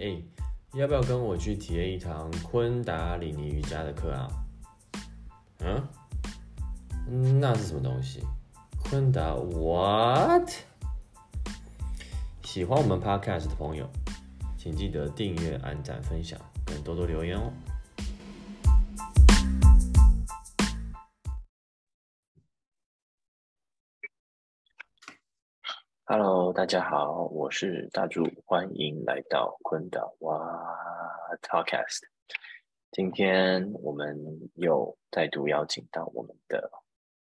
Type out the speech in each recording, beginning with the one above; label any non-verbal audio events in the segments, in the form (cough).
哎，要不要跟我去体验一堂昆达里尼瑜伽的课啊？嗯，那是什么东西？昆达 what？喜欢我们 podcast 的朋友，请记得订阅、按赞、分享，跟多多留言哦。家好，我是大柱，欢迎来到昆岛哇 Podcast。今天我们又再度邀请到我们的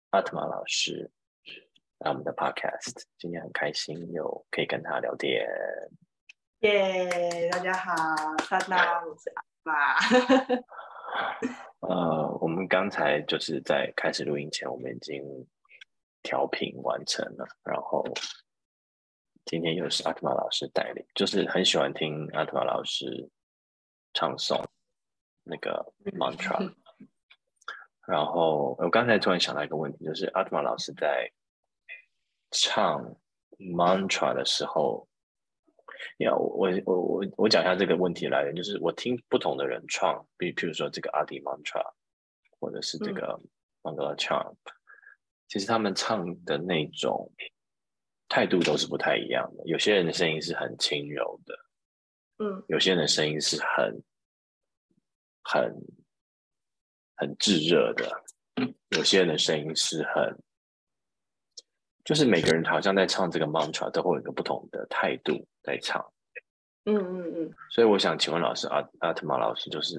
阿特玛老师来我们的 Podcast。今天很开心又可以跟他聊天。耶，大家好，大家我是阿玛。(laughs) 呃，我们刚才就是在开始录音前，我们已经调频完成了，然后。今天又是阿特玛老师带领，就是很喜欢听阿特玛老师唱诵那个 mantra。然后我刚才突然想到一个问题，就是阿特玛老师在唱 mantra 的时候，要我我我我讲一下这个问题来源，就是我听不同的人唱，比譬如说这个阿迪 mantra，或者是这个 mangala charm，其实他们唱的那种。态度都是不太一样的。有些人的声音是很轻柔的，嗯，有些人的声音是很、很、很炙热的，有些人的声音是很，就是每个人好像在唱这个 mantra 都会有一个不同的态度在唱，嗯嗯嗯。所以我想请问老师阿阿特玛老师，就是，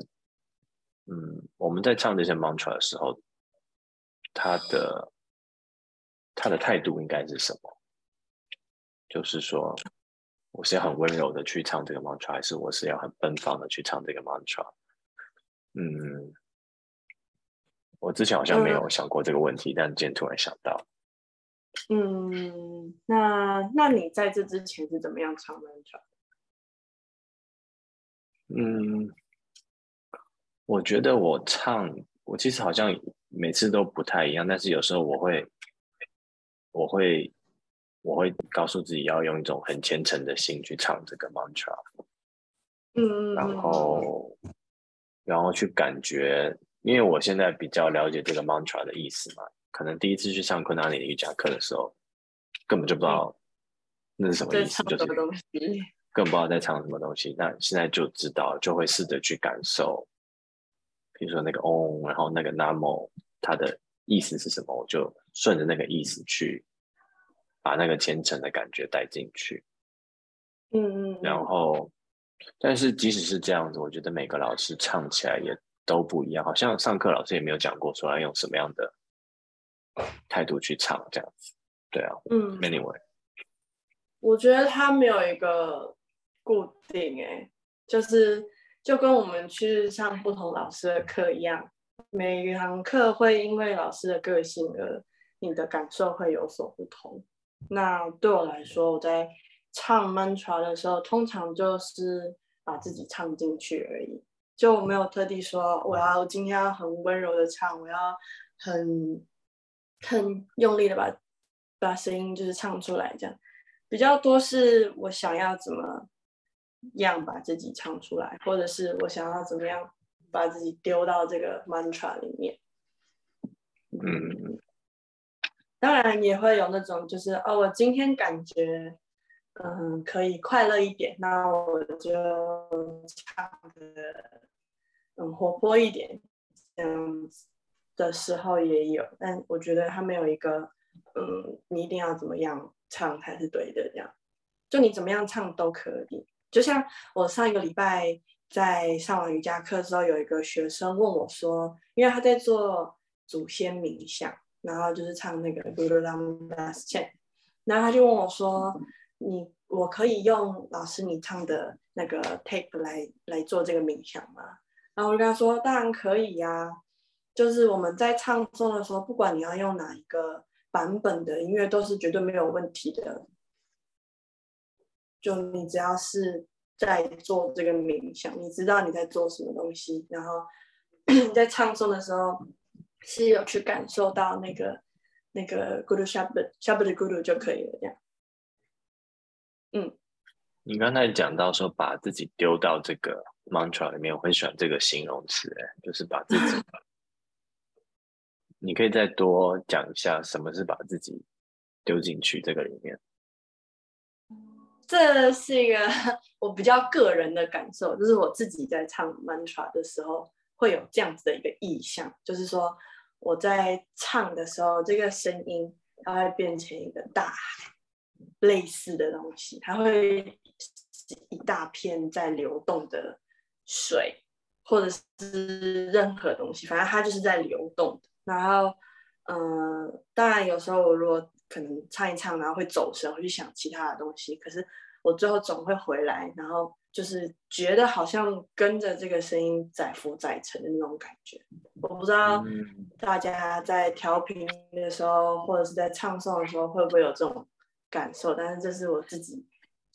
嗯，我们在唱这些 mantra 的时候，他的他的态度应该是什么？就是说，我是要很温柔的去唱这个 mantra，还是我是要很奔放的去唱这个 mantra？嗯，我之前好像没有想过这个问题，但今天突然想到。嗯，那那你在这之前是怎么样唱 mantra？嗯，我觉得我唱，我其实好像每次都不太一样，但是有时候我会，我会。我会告诉自己要用一种很虔诚的心去唱这个 mantra，嗯，然后，然后去感觉，因为我现在比较了解这个 mantra 的意思嘛，可能第一次去上昆达里的瑜伽课的时候，根本就不知道那是什么意思，就是更不知道在唱什么东西。那现在就知道，就会试着去感受，比如说那个 Om，然后那个 Namo，它的意思是什么，我就顺着那个意思去。把那个虔诚的感觉带进去，嗯嗯，然后，但是即使是这样子，我觉得每个老师唱起来也都不一样。好像上课老师也没有讲过说要用什么样的 (laughs) 态度去唱这样子，对啊，嗯，anyway，我觉得他没有一个固定，哎，就是就跟我们去上不同老师的课一样，每一堂课会因为老师的个性而你的感受会有所不同。那对我来说，我在唱 mantra 的时候，通常就是把自己唱进去而已，就没有特地说我要今天要很温柔的唱，我要很很用力的把把声音就是唱出来，这样。比较多是我想要怎么样把自己唱出来，或者是我想要怎么样把自己丢到这个 mantra 里面，嗯。当然也会有那种，就是哦，我今天感觉，嗯，可以快乐一点，那我就唱的，嗯，活泼一点，这样子的时候也有。但我觉得他没有一个，嗯，你一定要怎么样唱才是对的，这样，就你怎么样唱都可以。就像我上一个礼拜在上完瑜伽课的时候，有一个学生问我说，因为他在做祖先冥想。然后就是唱那个 Guru Ram Das Chan，然后他就问我说：“你我可以用老师你唱的那个 tape 来来做这个冥想吗？”然后我就跟他说：“当然可以呀，就是我们在唱诵的时候，不管你要用哪一个版本的音乐，都是绝对没有问题的。就你只要是在做这个冥想，你知道你在做什么东西，然后 (clears throat) 在唱诵的时候。”是有去感受到那个那个 Guru Shabd Shabd Guru 就可以了，这样。嗯，你刚才讲到说把自己丢到这个 mantra 里面，我很喜欢这个形容词，哎，就是把自己。(laughs) 你可以再多讲一下什么是把自己丢进去这个里面。这是一个我比较个人的感受，就是我自己在唱 mantra 的时候会有这样子的一个意象，就是说我在唱的时候，这个声音它会变成一个大海类似的东西，它会一大片在流动的水，或者是任何东西，反正它就是在流动的。然后，嗯，当然有时候我如果可能唱一唱，然后会走神，会去想其他的东西。可是我最后总会回来，然后就是觉得好像跟着这个声音载浮载沉的那种感觉。我不知道大家在调频的时候，或者是在唱诵的时候，会不会有这种感受？但是这是我自己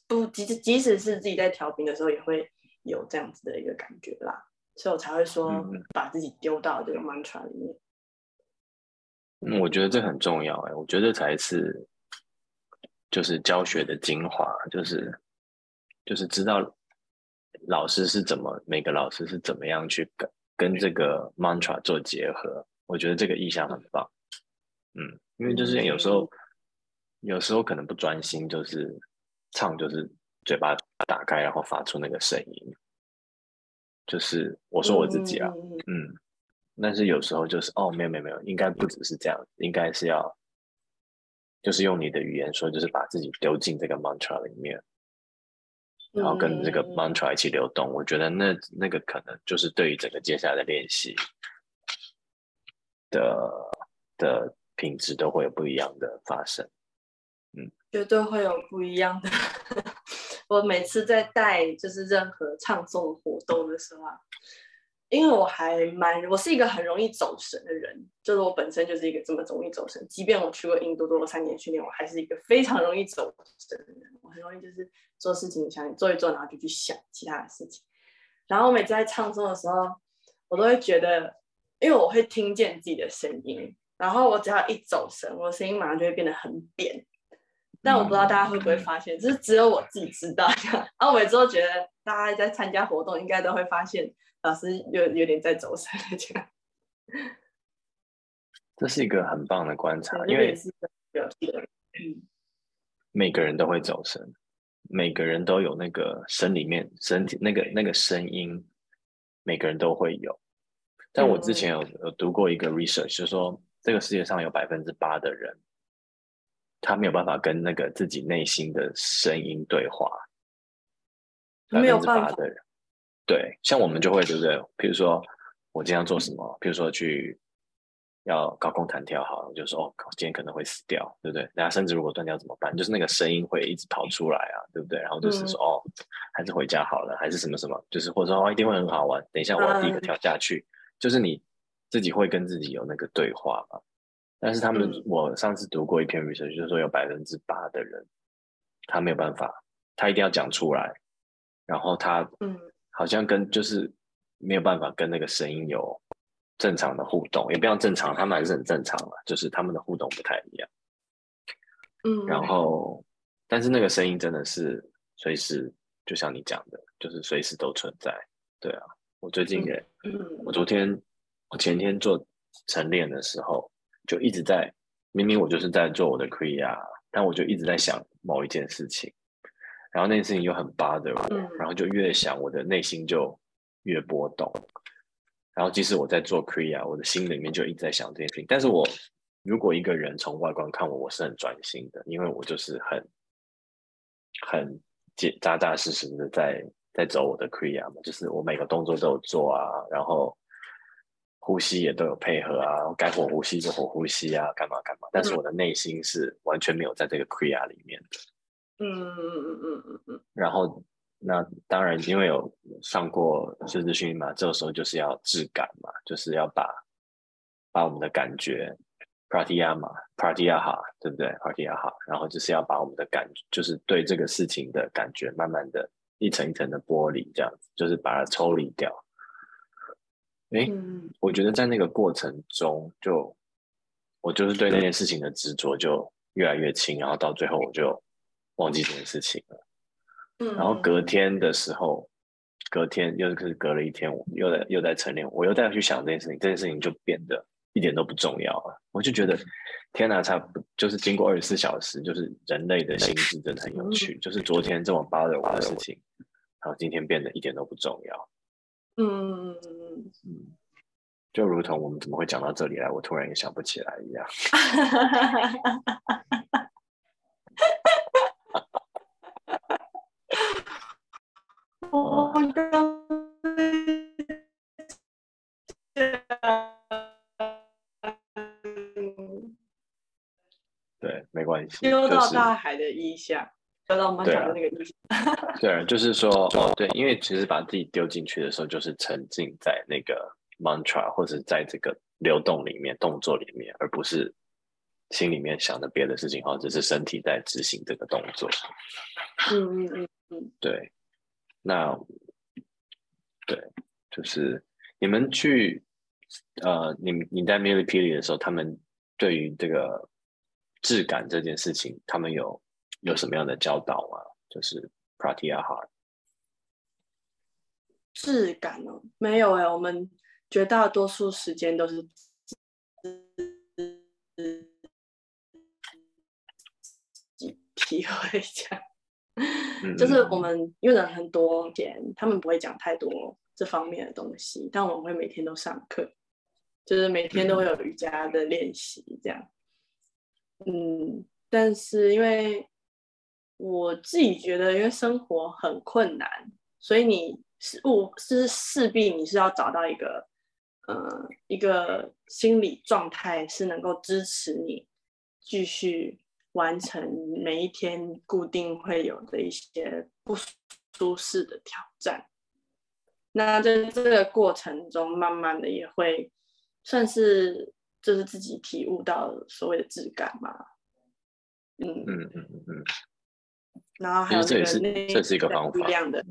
不即即使是自己在调频的时候，也会有这样子的一个感觉啦。所以我才会说把自己丢到这个 mantra 里面。嗯，我觉得这很重要哎，我觉得才是，就是教学的精华，就是就是知道老师是怎么，每个老师是怎么样去跟跟这个 mantra 做结合，我觉得这个意向很棒。嗯，因为就是有时候有时候可能不专心，就是唱就是嘴巴打开，然后发出那个声音，就是我说我自己啊，嗯。但是有时候就是哦，没有没有没有，应该不只是这样，应该是要，就是用你的语言说，就是把自己丢进这个 mantra 里面，然后跟这个 mantra 一起流动。我觉得那那个可能就是对于整个接下来的练习的的品质都会有不一样的发生。嗯，绝对会有不一样的。(laughs) 我每次在带就是任何唱诵活动的时候啊。因为我还蛮，我是一个很容易走神的人，就是我本身就是一个这么容易走神。即便我去过印度做了三年训练，我还是一个非常容易走神的人。我很容易就是做事情想做一做，然后就去想其他的事情。然后我每次在唱诵的时候，我都会觉得，因为我会听见自己的声音，然后我只要一走神，我的声音马上就会变得很扁。但我不知道大家会不会发现，就是只有我自己知道。然 (laughs) 后我每次都觉得，大家在参加活动应该都会发现。老师有有点在走神了这样，(laughs) 这是一个很棒的观察，因为每个人都会走神，每个人都有那个身里面身体那个那个声音，每个人都会有。但我之前有有读过一个 research，就是说这个世界上有百分之八的人，他没有办法跟那个自己内心的声音对话，百分之八的人。对，像我们就会对不对？比如说我今天要做什么，比如说去要高空弹跳，好，就说哦，今天可能会死掉，对不对？然后甚至如果断掉怎么办？就是那个声音会一直跑出来啊，对不对？然后就是说哦，还是回家好了，还是什么什么，就是或者说哦，一定会很好玩。等一下我要第一个跳下去，就是你自己会跟自己有那个对话嘛。但是他们，我上次读过一篇 research，就是说有百分之八的人，他没有办法，他一定要讲出来，然后他嗯。好像跟就是没有办法跟那个声音有正常的互动，也不要正常，他们还是很正常的，就是他们的互动不太一样。嗯，然后但是那个声音真的是随时，就像你讲的，就是随时都存在。对啊，我最近也，我昨天我前天做晨练的时候，就一直在，明明我就是在做我的 Kriya，但我就一直在想某一件事情。然后那件事情又很 bother 我，然后就越想我的内心就越波动。然后即使我在做 Kriya，我的心里面就一直在想这件事情。但是我如果一个人从外观看我，我是很专心的，因为我就是很很扎扎实实的在在走我的 Kriya 嘛，就是我每个动作都有做啊，然后呼吸也都有配合啊，该火呼吸就火呼吸啊，干嘛干嘛。但是我的内心是完全没有在这个 Kriya 里面的。嗯嗯嗯嗯嗯嗯然后那当然，因为有上过师资训练嘛，这个时候就是要质感嘛，就是要把把我们的感觉 p r a t i y a 嘛 p r a t i y a 哈，对不对 p r a t i y a 哈，然后就是要把我们的感，就是对这个事情的感觉，慢慢的一层一层的剥离，这样子，就是把它抽离掉。哎，我觉得在那个过程中，就我就是对那件事情的执着就越来越轻，然后到最后我就。忘记这件事情了，嗯，然后隔天的时候，隔天又是隔了一天，我又在又在晨练，我又再去想这件事情，这件事情就变得一点都不重要了。我就觉得，天哪，差不就是经过二十四小时，就是人类的心智真的很有趣，就是昨天这么巴着我的事情，然后今天变得一点都不重要。嗯嗯，就如同我们怎么会讲到这里来，我突然也想不起来一样。(laughs) 对，没关系，丢到大海的意象，丢到我们对啊讲的那个意象。(laughs) 对，就是说，哦，对，因为其实把自己丢进去的时候，就是沉浸在那个 mantra 或者在这个流动里面、动作里面，而不是心里面想着别的事情，或者是身体在执行这个动作。嗯嗯嗯嗯对，那对，就是你们去呃，你你在 m i l i p i l i 的时候，他们对于这个质感这件事情，他们有有什么样的教导吗？就是 Pratyahara。质感哦，没有哎、我们绝大多数时间都是自己体会这样。(laughs) 嗯就是我们因为人很多，他们不会讲太多这方面的东西，但我们会每天都上课，就是每天都会有瑜伽的练习这样。嗯，但是因为我自己觉得，因为生活很困难，所以你是务是势必你是要找到一个呃一个心理状态，是能够支持你继续完成每一天固定会有的一些不舒适的挑战。那在这个过程中，慢慢的也会算是就是自己体悟到所谓的质感嘛。嗯，嗯嗯嗯嗯，然后还有这个内这是一个在方法力量的，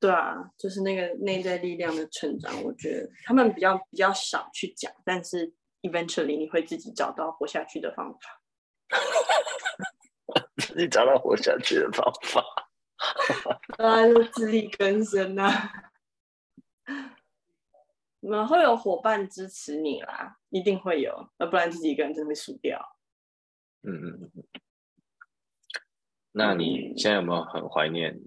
对啊，就是那个内在力量的成长，我觉得他们比较比较少去讲，但是 eventually 你会自己找到活下去的方法。自己找到活下去的方法。(laughs) 啊，就自力更生呐、你们会有伙伴支持你啦，一定会有，要不然自己一个人真的会输掉。嗯嗯嗯嗯。那你现在有没有很怀念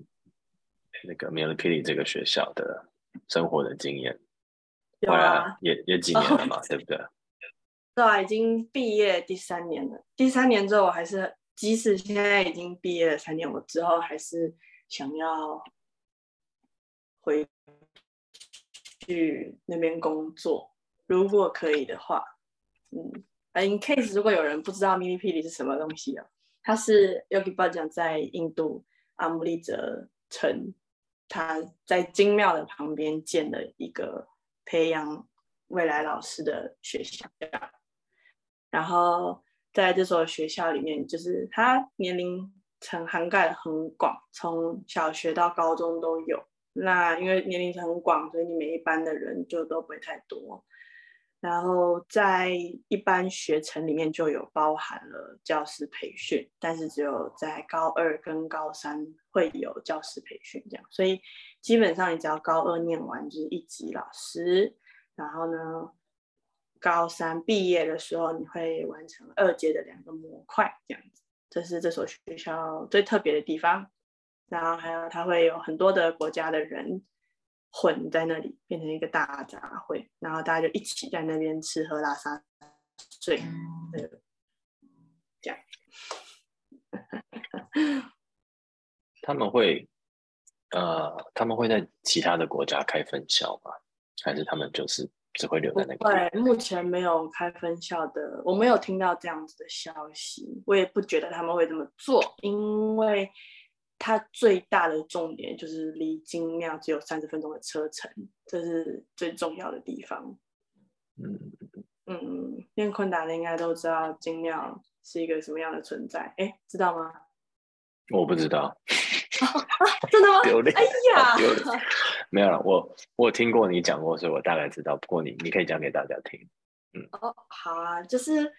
那个 m i l i p i l i 这个学校的生活的经验？有啊，也也几年了嘛，对不对？对啊，已经毕业第三年了。第三年之后，我还是即使现在已经毕业了三年，我之后还是想要回去那边工作，如果可以的话。嗯，in case 如果有人不知道 mini p 里是什么东西啊，它是 Yogi b a j a n 在印度阿姆利则城，他在精庙的旁边建了一个培养未来老师的学校。然后在这所学校里面，就是它年龄层涵盖很广，从小学到高中都有。那因为年龄层很广，所以你每一班的人就都不会太多。然后在一般学程里面就有包含了教师培训，但是只有在高二跟高三会有教师培训这样。所以基本上你只要高二念完就是一级老师，然后呢，高三毕业的时候，你会完成二阶的两个模块，这样子。这是这所学校最特别的地方。然后还有它会有很多的国家的人混在那里，变成一个大杂烩，然后大家就一起在那边吃喝拉撒睡，这样。(laughs) 他们会呃，他们会在其他的国家开分校吗？还是他们就是只会留在那个？对，目前没有开分校的，我没有听到这样子的消息，我也不觉得他们会这么做，因为它最大的重点就是离金庙只有三十分钟的车程，这是最重要的地方。嗯，嗯，练昆达的应该都知道金庙是一个什么样的存在，哎，知道吗？我不知道，(laughs) 真的吗？丢脸哎呀，丢脸没有了。我我有听过你讲过，所以我大概知道。不过你你可以讲给大家听。哦，好啊，就是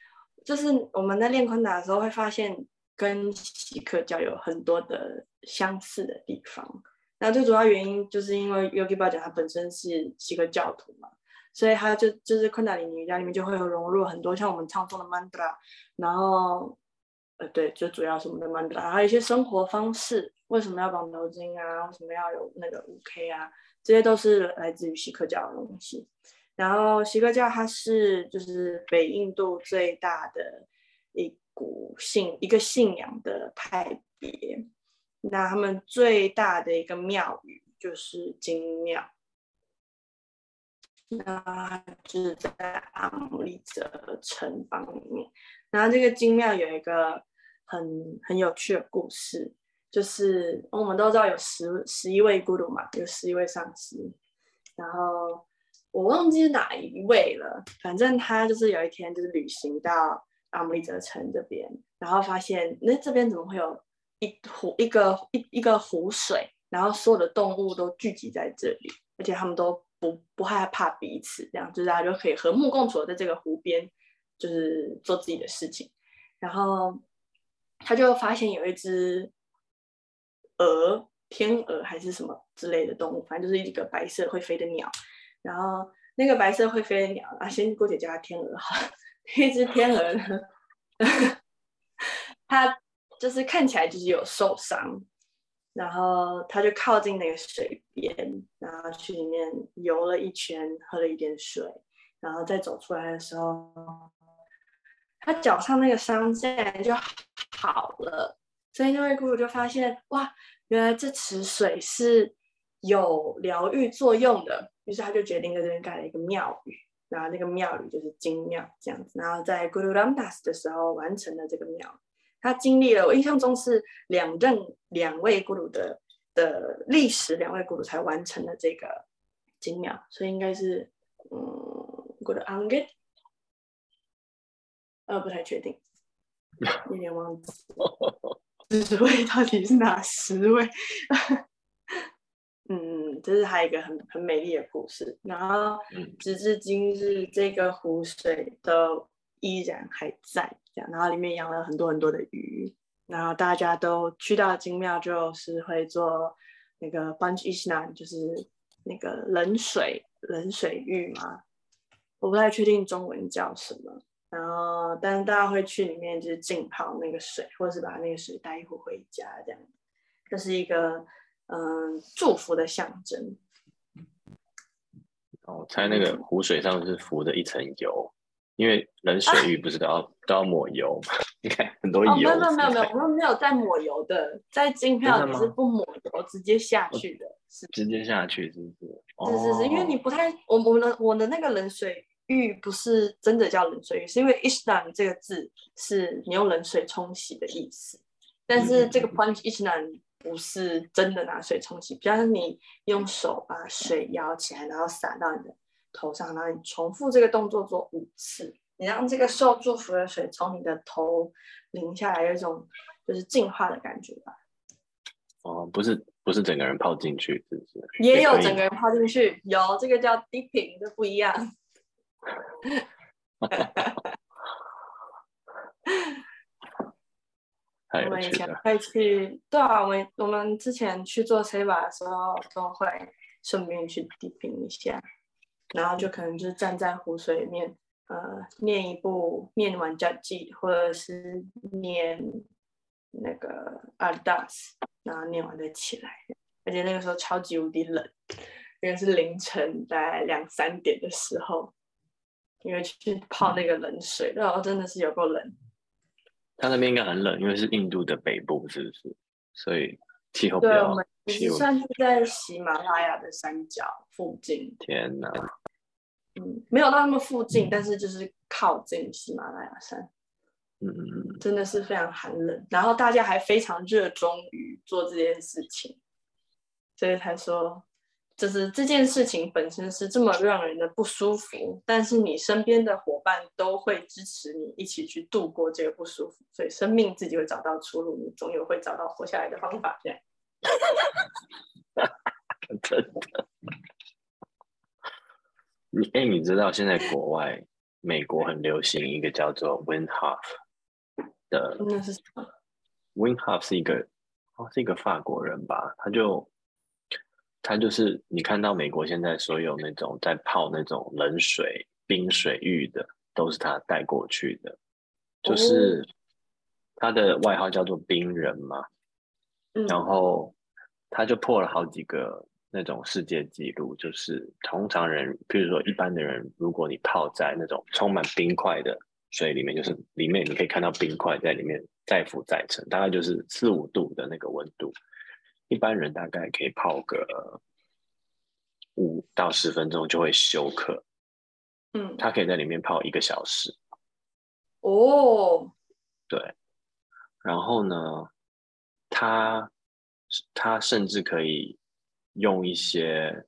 就是我们在练昆达的时候会发现，跟喜克教有很多的相似的地方。那最主要原因就是因为 Yogi b a 他本身是喜克教徒嘛，所以他就就是昆达里尼瑜伽里面就会有融入很多像我们唱诵的 mantra，然后呃对，就主要是我们的 mantra，还有一些生活方式，为什么要绑头巾啊？为什么要有那个五 K 啊？这些都是来自于锡克教的东西。然后锡克教它是就是北印度最大的一股信一个信仰的派别。那他们最大的一个庙宇就是金庙，那就是在阿姆利则城邦里面。然后这个金庙有一个很很有趣的故事，就是我们都知道有十十一位孤独嘛，有十一位上师。然后我忘记是哪一位了，反正他就是有一天就是旅行到阿姆利则城这边，然后发现那这边怎么会有？一湖一个一一个湖水，然后所有的动物都聚集在这里，而且他们都不不害怕彼此，这样就大家就可以和睦共处在这个湖边，就是做自己的事情。然后他就发现有一只鹅，天鹅还是什么之类的动物，反正就是一个白色会飞的鸟。然后那个白色会飞的鸟，啊，先姑且叫它天鹅哈。那只天鹅呢，它。就是看起来就是有受伤，然后他就靠近那个水边，然后去里面游了一圈，喝了一点水，然后再走出来的时候，他脚上那个伤竟然就好了。所以那位姑姑就发现，哇，原来这池水是有疗愈作用的。于是他就决定在这边盖了一个庙宇，然后那个庙宇就是金庙这样子。然后在 Guru Ramdas 的时候完成了这个庙。他经历了，我印象中是两任两位咕噜的的历史，两位咕噜才完成了这个精庙，所以应该是嗯，Guru Angad，呃，不太确定，有点忘记，(laughs) 十位到底是哪十位？嗯，这是还有一个很很美丽的故事，然后直至今日，这个湖水都依然还在。这样然后里面养了很多很多的鱼，然后大家都去到金庙，就是会做那个 bunch isnan，就是那个冷水冷水浴嘛，我不太确定中文叫什么。然后，但是大家会去里面就是浸泡那个水，或者是把那个水带一壶回家，这样，这是一个嗯祝福的象征。我猜那个湖水上是浮着一层油。因为冷水浴不是都要都要抹油吗？(laughs) 你看很多油。没有没有没有没有，我们没有在抹油的，在金票你是不抹油直接下去的，是直接下去是不是？是是是，因为你不太，我我的我的那个冷水浴不是真的叫冷水浴，是因为 Ishnan 这个字是你用冷水冲洗的意思，但是这个 Punch Ishnan 不是真的拿水冲洗，比方说你用手把水舀起来，然后洒到你的。头上，然后你重复这个动作做五次，你让这个受祝福的水从你的头淋下来，有一种就是净化的感觉吧。哦，不是，不是整个人泡进去，是不是？也有整个人泡进去，有这个叫 dipping，这不一样。(laughs) 我们以前会去，对啊，我们我们之前去做 b a 的时候，都会顺便去 dipping 一下。然后就可能就是站在湖水里面，呃，念一部念完教记，或者是念那个阿达斯，然后念完再起来。而且那个时候超级无敌冷，因为是凌晨大概两三点的时候，因为去泡那个冷水，然后真的是有够冷。他那边应该很冷，因为是印度的北部，是不是？所以气候比较。你算是在喜马拉雅的山脚附近。天哪！嗯，没有到那么附近，但是就是靠近喜马拉雅山。嗯嗯嗯，真的是非常寒冷，然后大家还非常热衷于做这件事情，所以才说，就是这件事情本身是这么让人的不舒服，但是你身边的伙伴都会支持你一起去度过这个不舒服，所以生命自己会找到出路，你总有会找到活下来的方法。这样。(laughs) 真的，你哎，你知道现在国外美国很流行一个叫做 Wind Half 的，那是什么？Win Hub 是一个，哦，是一个法国人吧？他就他就是你看到美国现在所有那种在泡那种冷水、冰水浴的，都是他带过去的，就是他的外号叫做冰人嘛。嗯然后他就破了好几个那种世界纪录，就是通常人，譬如说一般的人，如果你泡在那种充满冰块的水里面，就是里面你可以看到冰块在里面再浮再沉，大概就是四五度的那个温度，一般人大概可以泡个五到十分钟就会休克，嗯，他可以在里面泡一个小时，哦，对，然后呢，他他甚至可以用一些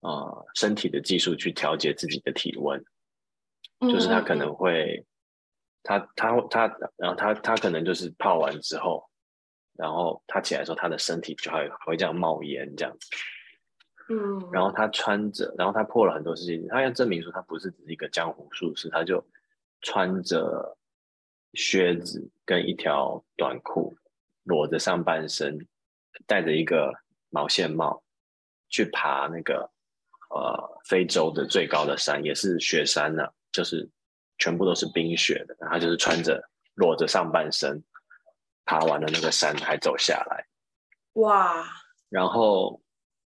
呃身体的技术去调节自己的体温，就是他可嗯能会，他他他，然后他他可能就是泡完之后，然后他起来的时候，他的身体就还会这样冒烟这样子，嗯，嗯然后他穿着，然后他破了很多事情，他要证明说他不是只是一个江湖术士，他就穿着靴子跟一条短裤，裸着上半身，戴着一个毛线帽，去爬那个呃非洲的最高的山，也是雪山呢、就是全部都是冰雪的，然后就是穿着裸着上半身，爬完了那个山还走下来。哇，然后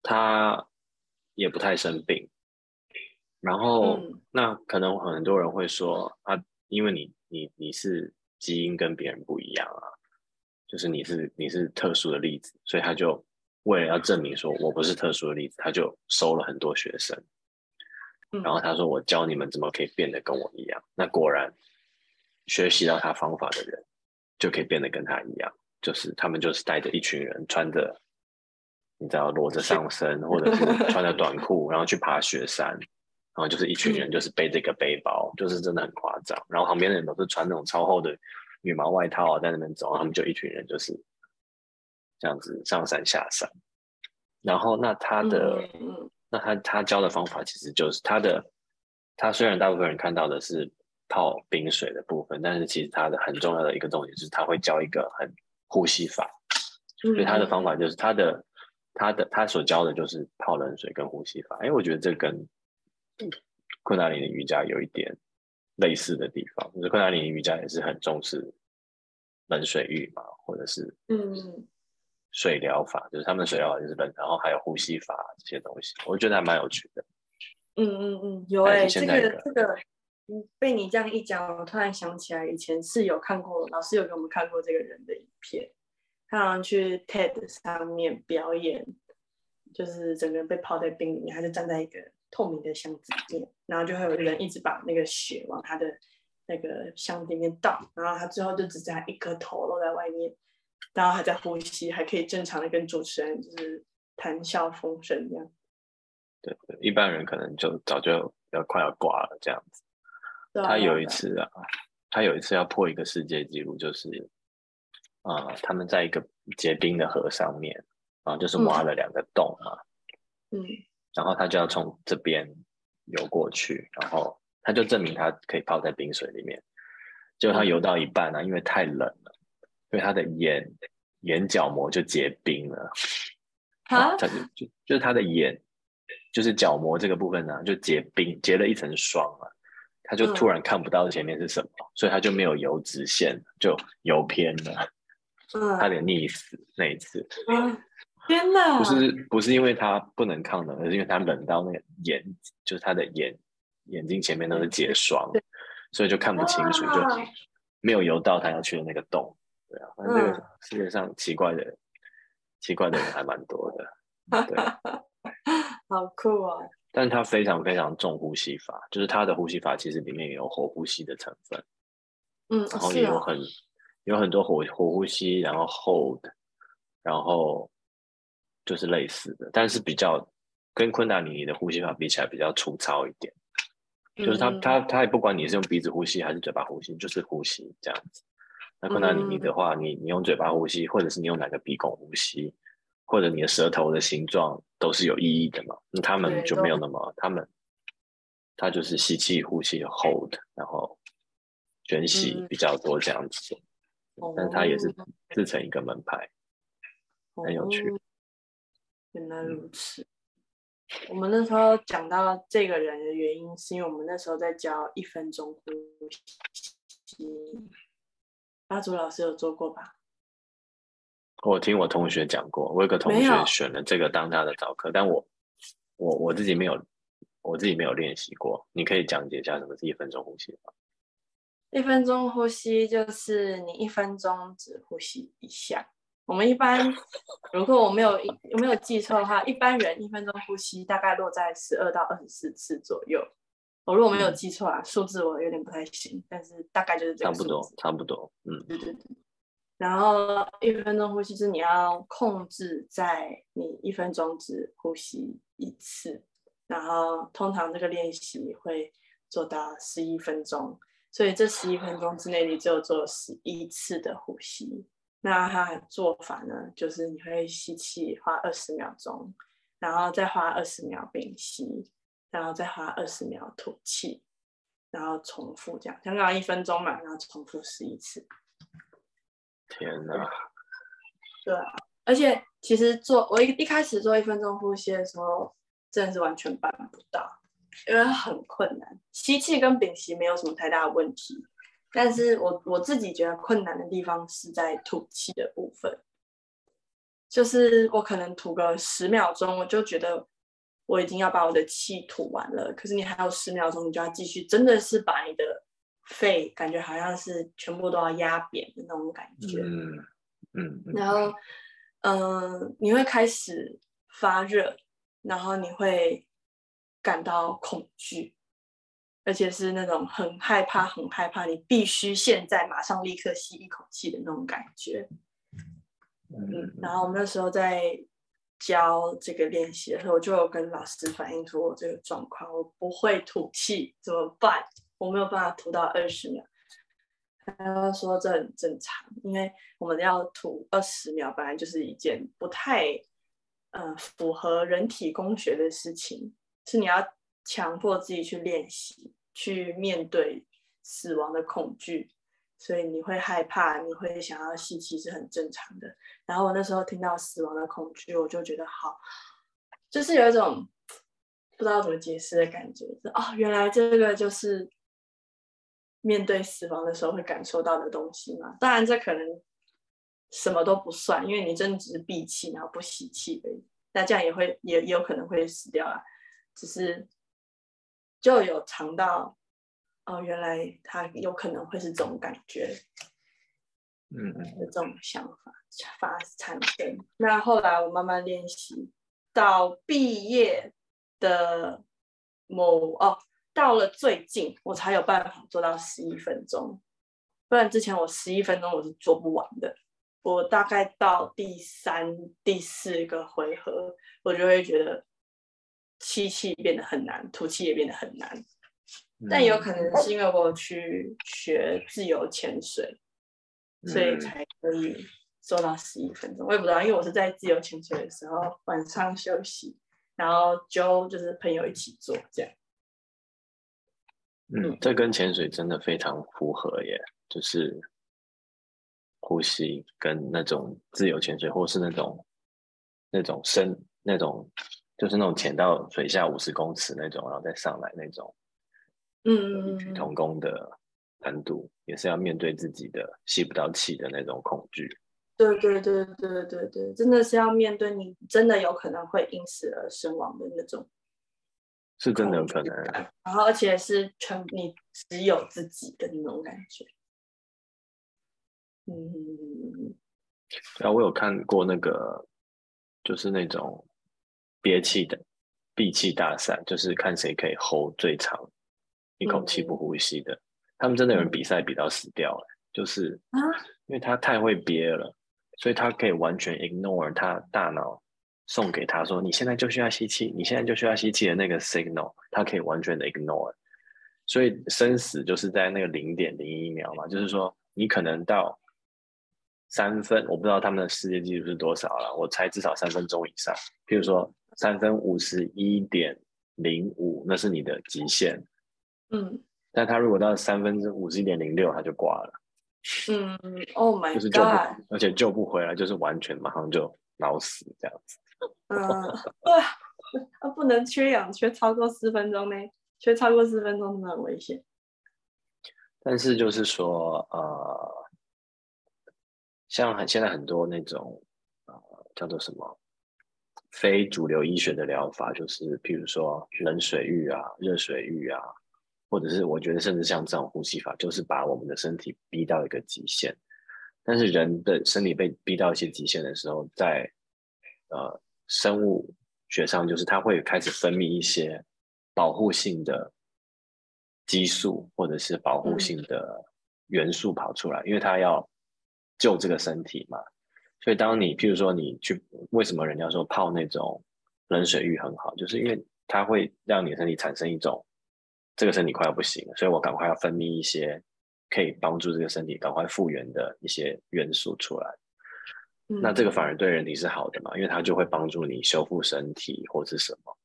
他也不太生病，然后、嗯。那可能很多人会说啊，因为你你你是基因跟别人不一样啊，就是你是你是特殊的例子，所以他就为了要证明说我不是特殊的例子，他就收了很多学生，嗯。然后他说我教你们怎么可以变得跟我一样，那果然学习到他方法的人就可以变得跟他一样，就是他们就是带着一群人穿着。你知道裸着上身，或者是 (laughs) 穿着短裤，然后去爬雪山，然后就是一群人就是背着一个背包，就是真的很夸张。然后旁边的人都是穿那种超厚的羽毛外套啊，在那边走，然后他们就一群人就是这样子上山下山。然后那他的，那他他教的方法其实就是他的，他虽然大部分人看到的是泡冰水的部分，但是其实它的很重要的一个重点就是他会教一个很呼吸法，嗯，所以他的方法就是他的他的他所教的就是泡冷水跟呼吸法。哎，我觉得这跟昆达里尼瑜伽有一点类似的地方，就是昆达里尼瑜伽也是很重视冷水浴嘛，或者是嗯嗯水疗法，就是他们的水疗法就是冷，然后还有呼吸法这些东西，我觉得还蛮有趣的。嗯嗯嗯，有哎、这现在的个这个，嗯，被你这样一讲，我突然想起来，以前是有看过，老师有给我们看过这个人的影片，他好像去 TED 上面表演，就是整个人被泡在冰里面，他就站在一个透明的箱子里面，然后就会有人一直把那个血往他的那个箱子里面倒，然后他最后就只剩下一颗头露在外面，然后还在呼吸，还可以正常的跟主持人就是谈笑风生这样。对，对一般人可能就早就要快要挂了这样子。对啊他有一次啊，他有一次要破一个世界纪录，就是啊、呃他们在一个结冰的河上面啊、就是挖了两个洞嘛，嗯然后他就要从这边游过去，然后他就证明他可以泡在冰水里面。结果他游到一半呢、因为太冷了，所以他的眼眼角膜就结冰了。啊他就就就是他的眼，就是角膜这个部分呢、就结冰，结了一层霜啊，他就突然看不到前面是什么，所以他就没有游直线，就游偏了，嗯，(laughs) 差点溺死那一次。嗯，天哪！不是不是因为他不能抗冷，而是因为他冷到那个眼，就是他的眼眼睛前面都是结霜，所以就看不清楚，就啊没有游到他要去的那个洞。对啊，反正这个嗯世界上奇怪的奇怪的人还蛮多的。(laughs) 对，好酷哦！但是他非常非常重呼吸法，就是他的呼吸法其实里面也有火呼吸的成分，嗯，然后也有很、有很多火火呼吸，然后 hold，然后就是类似的，但是比较跟昆达尼尼的呼吸法比起来比较粗糙一点，就是他嗯他他也不管你是用鼻子呼吸还是嘴巴呼吸，就是呼吸这样子。那昆达尼尼嗯的话，你你用嘴巴呼吸，或者是你用哪个鼻孔呼吸，或者你的舌头的形状都是有意义的嘛。那他们就没有那么，他们他就是吸气、呼气、hold，然后卷息嗯比较多这样子。但是它也是自成一个门派，很有趣。哦原来如此。我们那时候讲到这个人的原因，是因为我们那时候在教一分钟呼吸。阿祖老师有做过吧？我听我同学讲过，我有个同学选了这个当他的早课，但我我我自己没有，我自己没有练习过。你可以讲解一下什么是一分钟呼吸吗？一分钟呼吸就是你一分钟只呼吸一下。我们一般，如果我没有有没有记错的话，一般人一分钟呼吸大概落在十二到二十四次左右。我如果没有记错啊，数字我有点不太行，但是大概就是这差不多。差不多，嗯对对对。然后一分钟呼吸是你要控制在你一分钟只呼吸一次，然后通常这个练习会做到十一分钟，所以这十一分钟之内你只有做十一次的呼吸。那它的做法呢，就是你会吸气花二十秒钟，然后再花二十秒屏息，然后再花二十秒吐气，然后重复这样，刚刚一分钟嘛，然后重复十一次。天哪，对啊，而且其实做我一一开始做一分钟呼吸的时候，真的是完全办不到，因为很困难。吸气跟屏息没有什么太大的问题，但是我我自己觉得困难的地方是在吐气的部分，就是我可能吐个十秒钟，我就觉得我已经要把我的气吐完了，可是你还有十秒钟，你就要继续，真的是把你的肺感觉好像是全部都要压扁的那种感觉。嗯然后，嗯、你会开始发热，然后你会感到恐惧，而且是那种很害怕、很害怕，你必须现在马上立刻吸一口气的那种感觉。嗯嗯，然后我们那时候在教这个练习的时候，我就有跟老师反映出我这个状况，我不会吐气，怎么办？我没有办法涂到二十秒。他说这很正常，因为我们要涂二十秒，本来就是一件不太呃符合人体工学的事情，是你要强迫自己去练习，去面对死亡的恐惧，所以你会害怕，你会想要吸气是很正常的。然后我那时候听到死亡的恐惧，我就觉得好，就是有一种 (tsk) 不知道怎么解释的感觉，哦，原来这个就是面对死亡的时候会感受到的东西嘛。当然，这可能什么都不算，因为你真的只是闭气，然后不吸气而已。那这样也会也也有可能会死掉啊，只是就有尝到哦，原来他有可能会是这种感觉。嗯嗯的这种想法发产生。那后来我慢慢练习，到毕业的某哦，到了最近我才有办法做到十一分钟，不然之前我十一分钟我是做不完的。我大概到第三、第四个回合，我就会觉得吸气变得很难，吐气也变得很难。但有可能是因为我去学自由潜水，所以嗯才可以做到十一分钟。我也不知道，因为我是在自由潜水的时候晚上休息，然后就就是朋友一起做这样。嗯，这跟潜水真的非常符合耶，就是呼吸跟那种自由潜水，或是那种那种深那种，就是那种潜到水下五十公尺那种，然后再上来那种嗯异曲同工的难度，也是要面对自己的吸不到气的那种恐惧。对对对对对对，真的是要面对你真的有可能会因此而身亡的那种是真的有可能，然后而且是全你只有自己的那种感觉。嗯，对啊，我有看过那个，就是那种憋气的闭气大赛，就是看谁可以 hold 最长一口气不呼吸的。他们真的有人比赛比到死掉、欸，就是啊因为他太会憋了，所以他可以完全 ignore 他大脑送给他说你现在就需要吸气，你现在就需要吸气的那个 signal，他可以完全的 ignore。所以生死就是在那个零点零一秒嘛，就是说你可能到三分，我不知道他们的世界纪录是多少了，我猜至少三分钟以上。譬如说三分五十一点零五，那是你的极限。嗯，但他如果到三分之五十一点零六，他就挂了。嗯，Oh my 就是救不而且救不回来，就是完全马上就脑死这样子。嗯，(laughs) 哇，啊，不能缺氧缺超过四分钟呢，缺超过四分钟真的很危险。但是就是说，呃，像很现在很多那种呃叫做什么非主流医学的疗法，就是譬如说冷水浴啊、热水浴啊，或者是我觉得甚至像这种呼吸法，就是把我们的身体逼到一个极限。但是人的身体被逼到一些极限的时候，在呃生物学上，就是它会开始分泌一些保护性的激素或者是保护性的元素跑出来，因为它要救这个身体嘛。所以当你譬如说你去，为什么人家说泡那种冷水浴很好，就是因为它会让你的身体产生一种这个身体快要不行了，所以我赶快要分泌一些可以帮助这个身体赶快复原的一些元素出来。嗯那这个反而对人体是好的嘛，因为它就会帮助你修复身体或是什么。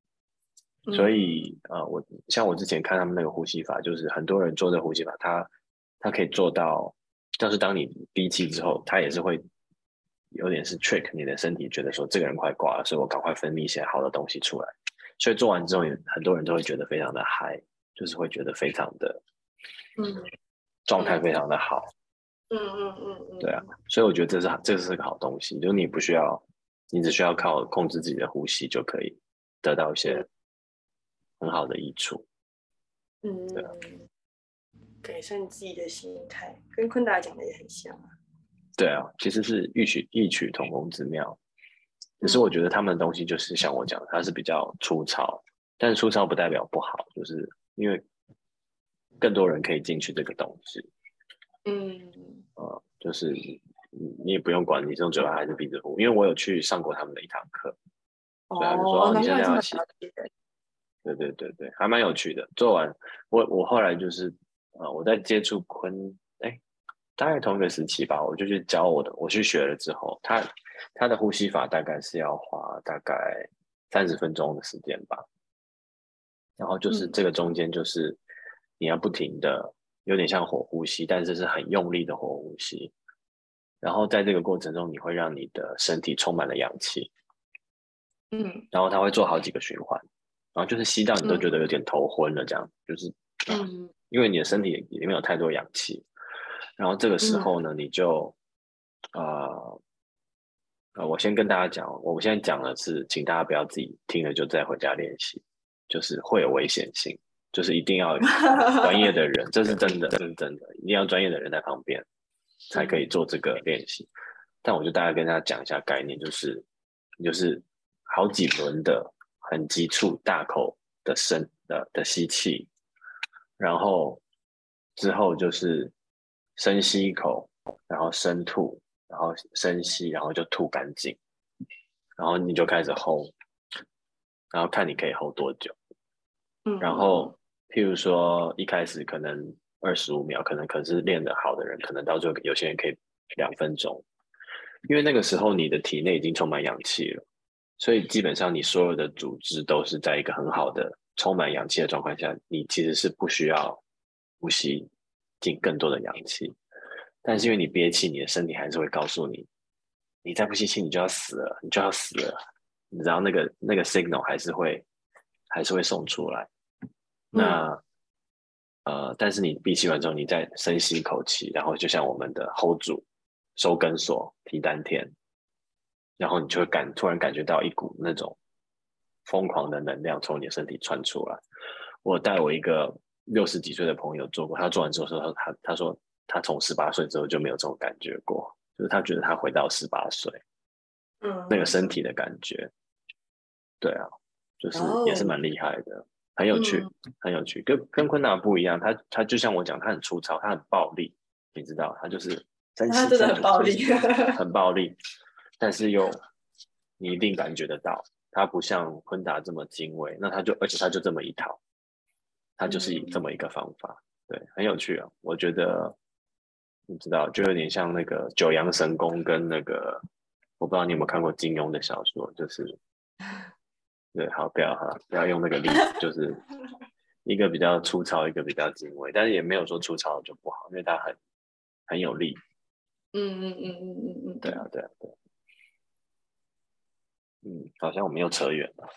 嗯所以呃，我像我之前看他们那个呼吸法，就是很多人做这个呼吸法，他他可以做到，但是当你闭气之后，他也是会有点是 trick 你的身体，觉得说这个人快挂了，所以我赶快分泌一些好的东西出来。所以做完之后，也很多人都会觉得非常的嗨，就是会觉得非常的嗯状态非常的好。嗯嗯嗯嗯，对啊，所以我觉得这是这是个好东西，就是你不需要，你只需要靠控制自己的呼吸就可以得到一些很好的益处。嗯对啊，改善自己的心态，跟昆达讲的也很像啊。对啊，其实是异曲异曲同工之妙。只是我觉得他们的东西就是像我讲的，它是比较粗糙，但是粗糙不代表不好，就是因为更多人可以进去这个东西，嗯呃，就是你你也不用管你是用嘴巴还是鼻子呼，因为我有去上过他们的一堂课，哦对他就说哦你难怪这么现在要写。对对对对，还蛮有趣的。做完，我我后来就是，呃，我在接触昆，哎，大概同一个时期吧，我就去教我的，我去学了之后，他他的呼吸法大概是要花大概三十分钟的时间吧。然后就是嗯这个中间就是你要不停的，有点像火呼吸，但是是很用力的火呼吸。然后在这个过程中，你会让你的身体充满了氧气，嗯。然后它会做好几个循环，然后就是吸到你都觉得有点头昏了，这样、就是嗯因为你的身体里面有太多氧气，然后这个时候呢，你就呃呃，我先跟大家讲，我现在讲的是，请大家不要自己听了就再回家练习，就是会有危险性，就是一定要 (laughs) 专业的人，这是真的，这是真的，一定要专业的人在旁边才可以做这个练习。但我就大概跟大家讲一下概念，就是就是好几轮的很急促大口的深的的吸气，然后之后就是深吸一口，然后深吐，然后深吸，然后就吐干净，然后你就开始 hold，然后看你可以 hold 多久。嗯，然后譬如说一开始可能二十五秒，可能可是练得好的人，可能到最后有些人可以两分钟，因为那个时候你的体内已经充满氧气了，所以基本上你所有的组织都是在一个很好的充满氧气的状况下，你其实是不需要呼吸进更多的氧气，但是因为你憋气，你的身体还是会告诉你，你再不吸气，你就要死了，你就要死了，你知道那个那个 signal 还是会还是会送出来。那、呃，但是你闭气完之后，你再深吸一口气，然后就像我们的 hold 住、收根锁、提丹田，然后你就会感突然感觉到一股那种疯狂的能量从你的身体窜出来。我带我一个六十几岁的朋友做过，他做完之后说他他他说他从十八岁之后就没有这种感觉过，就是他觉得他回到十八岁嗯那个身体的感觉。对啊，就是哦也是蛮厉害的。很有趣，很有趣，跟跟昆达不一样，他他就像我讲，他很粗糙，他很暴力，你知道，他就是真他真的很暴力很暴力，但是又你一定感觉得到，他不像昆达这么精微，那他就而且他就这么一套，他就是以嗯这么一个方法，对，很有趣啊，我觉得你知道，就有点像那个九阳神功跟那个，我不知道你有没有看过金庸的小说，就是。对，好，不要哈，不要用那个例子，就是 (laughs) 一个比较粗糙，一个比较精微，但是也没有说粗糙就不好，因为它很很有力。嗯嗯嗯嗯嗯嗯，对啊，对啊，对。嗯，好像我们又扯远了，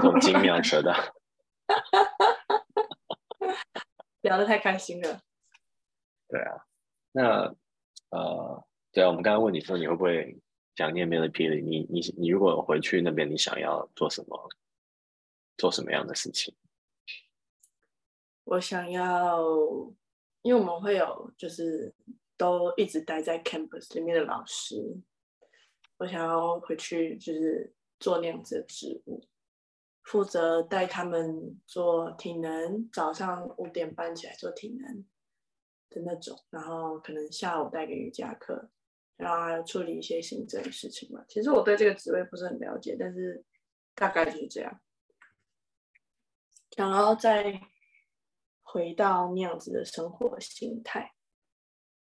从精妙扯到，(laughs) 聊得太开心了。对啊，那呃，对啊，我们刚刚问你说你会不会想念 m i l i p i l 你你你如果回去那边，你想要做什么？做什么样的事情？我想要，因为我们会有就是都一直待在 campus 里面的老师，我想要回去就是做那样子的职务，负责带他们做体能，早上五点半起来做体能的那种，然后可能下午带个瑜伽课，然后还要处理一些行政事情嘛。其实我对这个职位不是很了解，但是大概就是这样。然后再回到那样子的生活心态，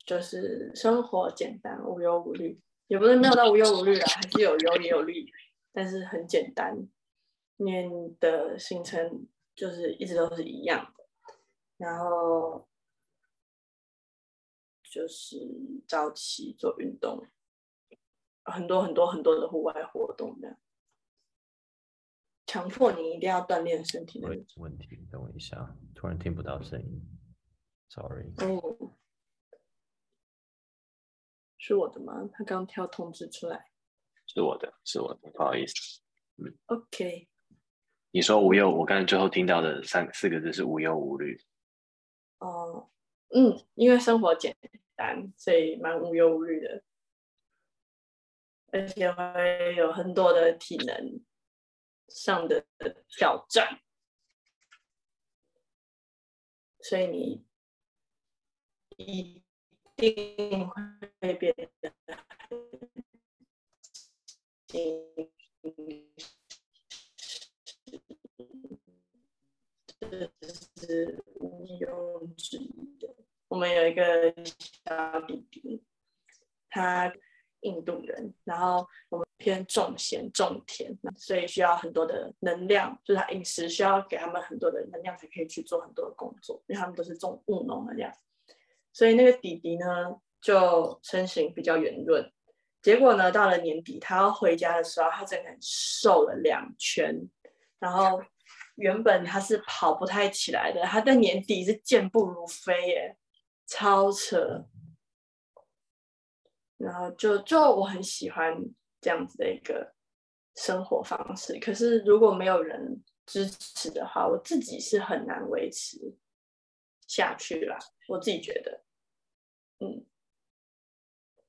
就是生活简单无忧无虑，也不是没有到无忧无虑啦，还是有忧也有虑，但是很简单。念的行程就是一直都是一样的，然后就是早起做运动，很多很多很多的户外活动这样。强迫你一定要锻炼身体的问题，等我一下，突然听不到声音，sorry。哦，是我的吗？他刚跳通知出来，是我的，是我的，不好意思。嗯，OK。你说无忧，我刚才最后听到的三四个字是无忧无虑。哦，嗯，因为生活简单，所以蛮无忧无虑的，而且会有很多的体能。上的挑战，所以你一定会变得这是毋庸置疑的。我们有一个小弟弟，他印度人，然后我们。偏重咸重甜，所以需要很多的能量，就是他饮食需要给他们很多的能量，才可以去做很多的工作。因为他们都是种务农的这样，所以那个弟弟呢，就身形比较圆润。结果呢，到了年底，他要回家的时候，他整个人瘦了两圈。然后原本他是跑不太起来的，他在年底是健步如飞耶，超扯。然后就就我很喜欢。这样子的一个生活方式，可是如果没有人支持的话，我自己是很难维持下去啦。我自己觉得，嗯，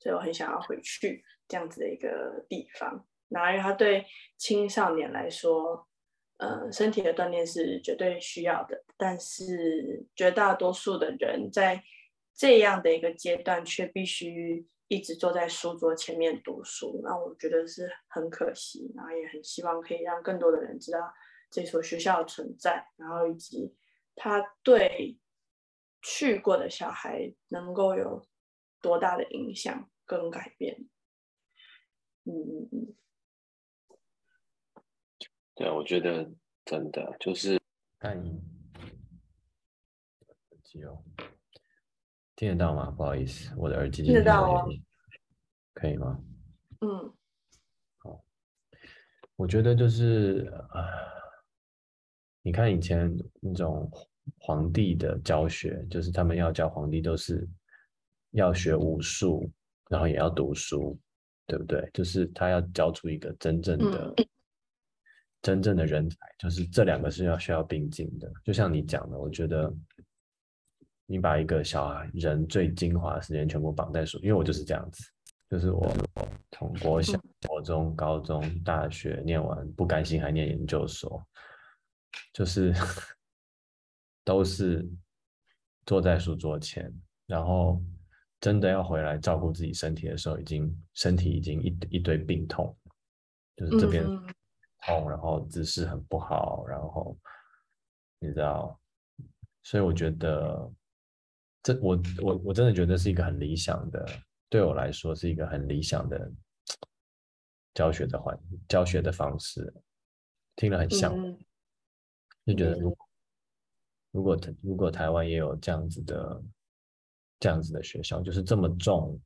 所以我很想要回去这样子的一个地方。然后，因为它对青少年来说，呃，身体的锻炼是绝对需要的，但是绝大多数的人在这样的一个阶段却必须。一直坐在书桌前面读书，那我觉得是很可惜，然后也很希望可以让更多的人知道这所学校的存在，然后以及他对去过的小孩能够有多大的影响跟改变。嗯嗯嗯，对，我觉得真的就是看你哦。听得到吗？不好意思，我的耳机听得到哦，可以吗？嗯，好，我觉得就是啊，你看以前那种皇帝的教学，就是他们要教皇帝都是要学武术，然后也要读书，对不对？就是他要教出一个真正的、真正的人才，就是这两个是要需要并进的。就像你讲的，我觉得。你把一个小孩人最精华的时间全部绑在书，因为我就是这样子，就是我从国小、国中、高中、大学念完，不甘心还念研究所，就是 (laughs) 都是坐在书桌前，然后真的要回来照顾自己身体的时候，已经身体已经一一堆病痛，就是这边痛，然后姿势很不好，然后你知道，所以我觉得。这我我我真的觉得是一个很理想的，对我来说是一个很理想的教学的环教学的方式，听了很像，就觉得如果如果如果台湾也有这样子的这样子的学校，就是这么重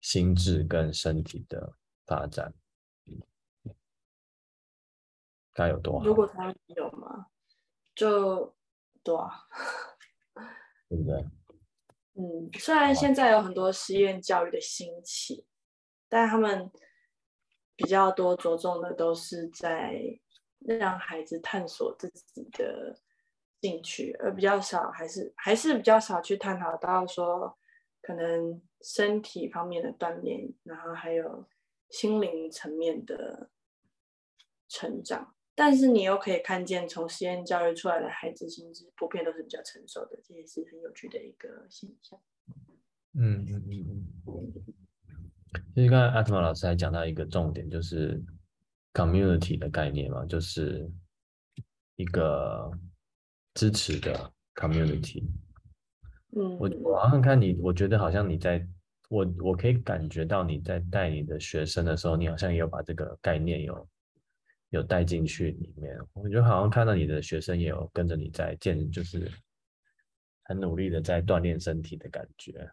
心智跟身体的发展，该有多好？如果他有吗？就多啊，对不对？嗯，虽然现在有很多实验教育的兴起，但他们比较多着重的都是在让孩子探索自己的兴趣，而比较少还是还是比较少去探讨到说可能身体方面的锻炼，然后还有心灵层面的成长。但是你又可以看见，从实验教育出来的孩子心智普遍都是比较成熟的，这也是很有趣的一个现象。嗯嗯嗯嗯。其实刚才阿特玛老师还讲到一个重点，就是 community 的概念嘛，就是一个支持的 community。嗯，我我好像看你，我觉得好像你在，我我可以感觉到你在带你的学生的时候，你好像也有把这个概念有。有带进去里面，我觉得好像看到你的学生也有跟着你在健，就是很努力的在锻炼身体的感觉。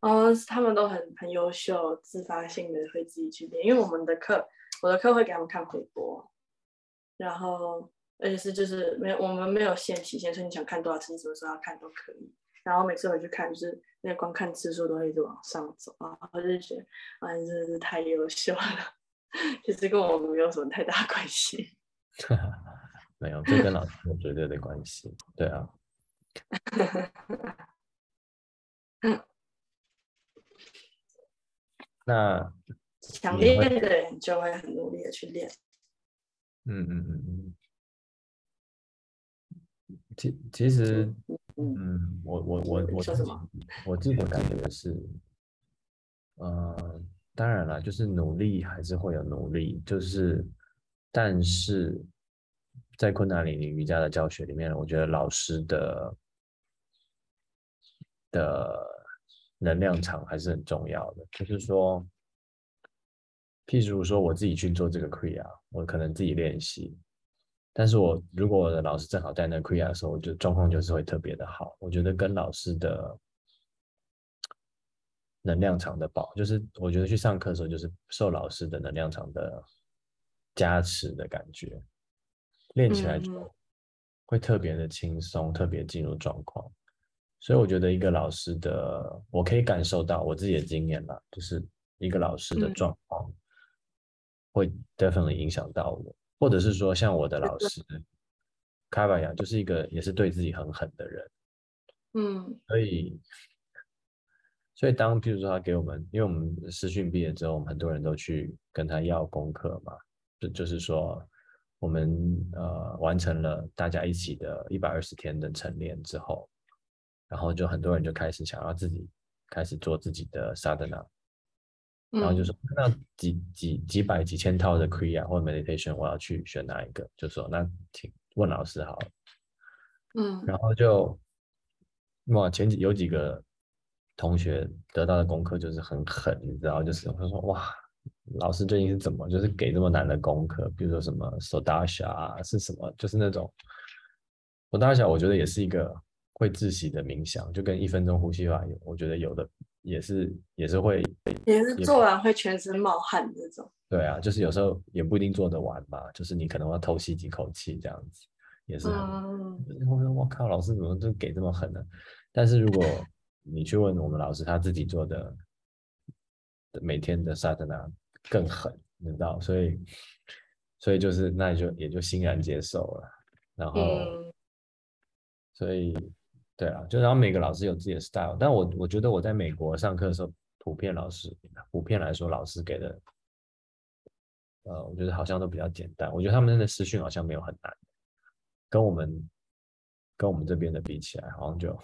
哦，他们都很很优秀，自发性的会自己去练。因为我们的课，我的课会给他们看回播，然后而且是就是没有我们没有限期限，所以你想看多少次，你什么时候要看都可以。然后每次回去看，就是那个观看次数都会一直往上走啊，我就觉得啊，真的是太优秀了。其实跟我们没有什么太大关系，(laughs) 没有，这跟老师有绝对的关系。对啊，(laughs) 那想练的人就会很努力的去练。嗯嗯嗯嗯。其其实，嗯，我我我我自己我自己感觉是，嗯。当然了，就是努力还是会有努力，就是，但是在困难里瑜伽的教学里面，我觉得老师的的能量场还是很重要的。就是说，譬如说我自己去做这个 Kriya，我可能自己练习，但是我如果我的老师正好在那 Kriya 的时候，我就状况就是会特别的好。我觉得跟老师的。能量场的宝，就是我觉得去上课的时候，就是受老师的能量场的加持的感觉，练起来就会特别的轻松，特别进入状况。所以我觉得一个老师的，我可以感受到我自己的经验啦，就是一个老师的状况会 definitely 影响到我，或者是说像我的老师卡巴亚，就是一个也是对自己很狠的人，嗯，所以。所以当譬如说他给我们，因为我们师训毕业之后，我们很多人都去跟他要功课嘛，就就是说我们呃完成了大家一起的一百二十天的晨练之后，然后就很多人就开始想要自己开始做自己的 sadhana，然后就说那几几几百几千套的 kriya 或 meditation，我要去选哪一个？就说那请问老师好，嗯，然后就哇前几有几个。同学得到的功课就是很狠，你知道，就是他说哇，老师最近是怎么就是给这么难的功课？比如说什么 Sodasha 啊，是什么？就是那种 Sodasha，我觉得也是一个会窒息的冥想，就跟一分钟呼吸法有，我觉得有的也是也是会，也是做完会全身冒汗那种。对啊，就是有时候也不一定做得完嘛，就是你可能要偷吸几口气这样子，也是。嗯。我说我靠，老师怎么就给这么狠呢？但是如果你去问我们老师，他自己做的每天的萨特纳更狠，你知道，所以所以就是那就也就欣然接受了。然后，所以对啊，就然后每个老师有自己的 style，但我我觉得我在美国上课的时候，普遍老师普遍来说，老师给的呃，我觉得好像都比较简单。我觉得他们的私训好像没有很难，跟我们跟我们这边的比起来，好像就。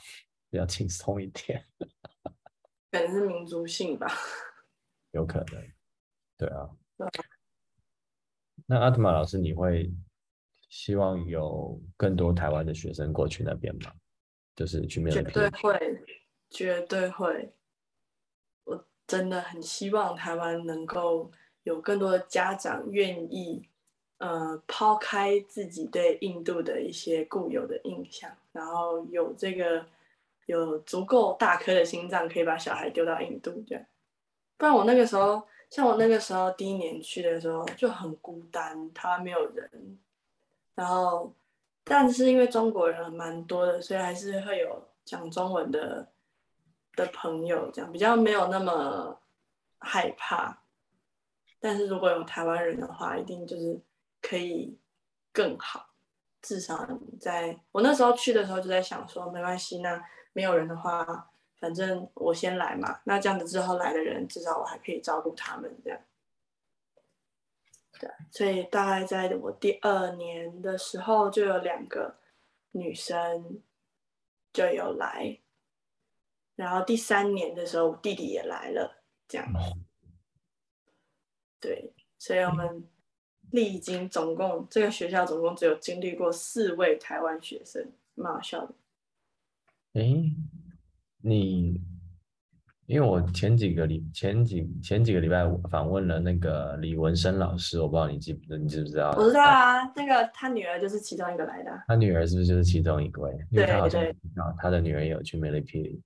比较轻松一点，(laughs) 可能是民族性吧，有可能，对啊。那阿特玛老师，你会希望有更多台湾的学生过去那边吗？就是去面对？绝对会，绝对会。我真的很希望台湾能够有更多的家长愿意，呃，抛开自己对印度的一些固有的印象，然后有这个。有足够大颗的心脏可以把小孩丢到印度这样。不然我那个时候，像我那个时候第一年去的时候就很孤单，台湾没有人，然后但是因为中国人蛮多的，所以还是会有讲中文的的朋友，这样比较没有那么害怕。但是如果有台湾人的话，一定就是可以更好。至少在我那时候去的时候就在想说，没关系，那没有人的话。反正我先来嘛，那这样子之后来的人，至少我还可以照顾他们这样。对，所以大概在我第二年的时候，就有两个女生就有来，然后第三年的时候，我弟弟也来了，这样。对，所以我们历经总共这个学校总共只有经历过四位台湾学生，蛮好笑的。诶。你，因为我前几个礼前几前几个礼拜访问了那个李文生老师，我不知道你记不你知不知道？我知道啊，那个他女儿就是其中一个来的。他女儿是不是就是其中一位？因为他好像对他的女儿有去美丽霹雳。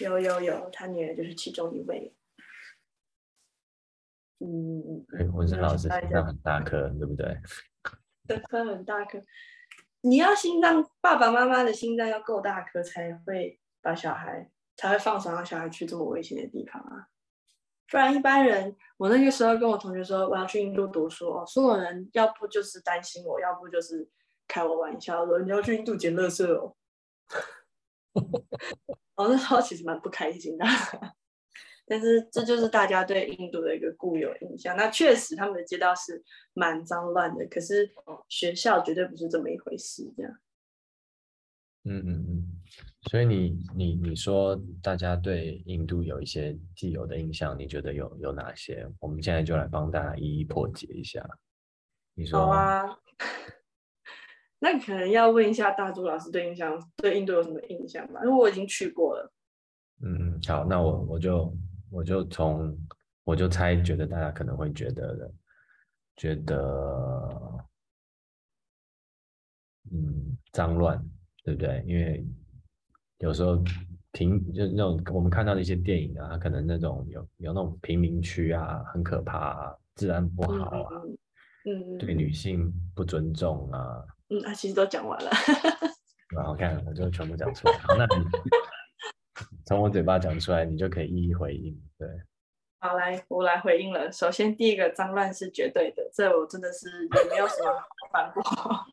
有有有，他女儿就是其中一位。嗯，对，文生老师心脏很大颗，对不对？对，他很大颗，你要心脏，爸爸妈妈的心脏要够大颗才会。把小孩才会放手让小孩去这么危险的地方啊！不然一般人，我那个时候跟我同学说我要去印度读书哦，所有人要不就是担心我，要不就是开我玩笑说你要去印度捡垃圾哦。(laughs) 我那时候其实蛮不开心的，但是这就是大家对印度的一个固有印象。那确实他们的街道是蛮脏乱的，可是学校绝对不是这么一回事，这样。嗯嗯嗯。所以你你你说大家对印度有一些既有的印象，你觉得有有哪些？我们现在就来帮大家一一破解一下。你说好啊，(laughs) 那可能要问一下大朱老师对印象对印度有什么印象吧？因为我已经去过了。嗯，好，那我我就我就从我就猜，觉得大家可能会觉得的，觉得嗯脏乱，对不对？因为有时候平就那种我们看到的一些电影啊，可能那种有有那种贫民区啊，很可怕，啊，治安不好啊，嗯，对女。性不尊重啊，嗯，啊，其实都讲完了，(laughs) 然后看我就全部讲出来，那你从我嘴巴讲出来，你就可以一一回应，对，好，来我来回应了。首先第一个脏乱是绝对的，这我真的是也没有什么反驳，(laughs)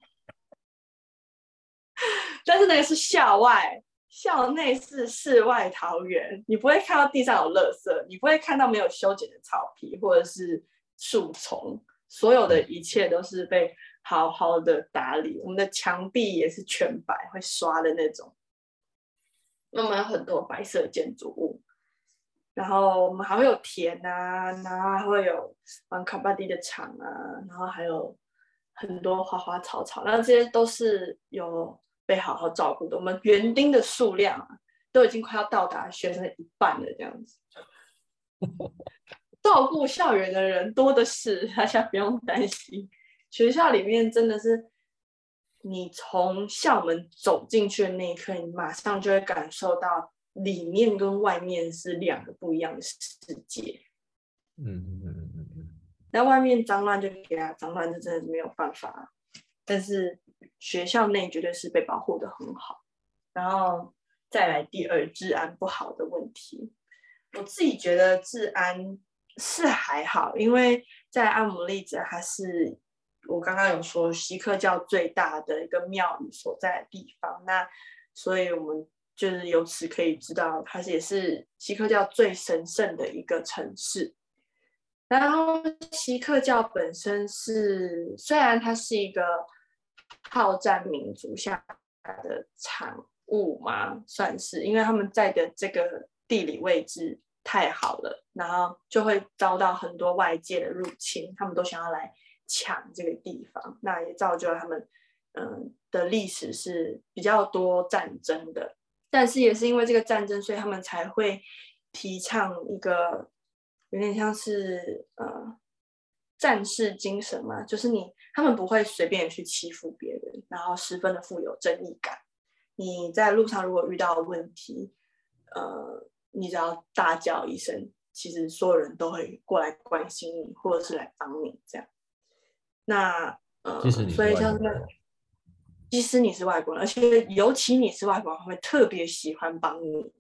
但是那个是校外。校内是世外桃源，你不会看到地上有垃圾，你不会看到没有修剪的草皮或者是树丛，所有的一切都是被好好的打理。我们的墙壁也是全白，会刷的那种。那么有很多白色建筑物，然后我们还会有田啊，然后还会有玩卡巴迪的场啊，然后还有很多花花草草，那这些都是有。被好好照顾的，我们园丁的数量啊，都已经快要到达学生一半了，这样子。(laughs) 照顾校园的人多的是，大家不用担心。学校里面真的是，你从校门走进去的那一刻，你马上就会感受到里面跟外面是两个不一样的世界。嗯嗯嗯嗯嗯。那外面脏乱就给他脏乱，这真的是没有办法。但是。学校内绝对是被保护的很好，然后再来第二治安不好的问题，我自己觉得治安是还好，因为在阿姆利则它是我刚刚有说锡克教最大的一个庙宇所在的地方，那所以我们就是由此可以知道，它也是锡克教最神圣的一个城市。然后锡克教本身是虽然它是一个。好战民族下的产物嘛？算是，因为他们在的这个地理位置太好了，然后就会遭到很多外界的入侵，他们都想要来抢这个地方，那也造就了他们嗯的历史是比较多战争的。但是也是因为这个战争，所以他们才会提倡一个有点像是呃战士精神嘛，就是你。他们不会随便去欺负别人，然后十分的富有正义感。你在路上如果遇到问题，呃，你只要大叫一声，其实所有人都会过来关心你，或者是来帮你这样。那呃，所以像是外国人即使你是外国人，而且尤其你是外国人，会特别喜欢帮你。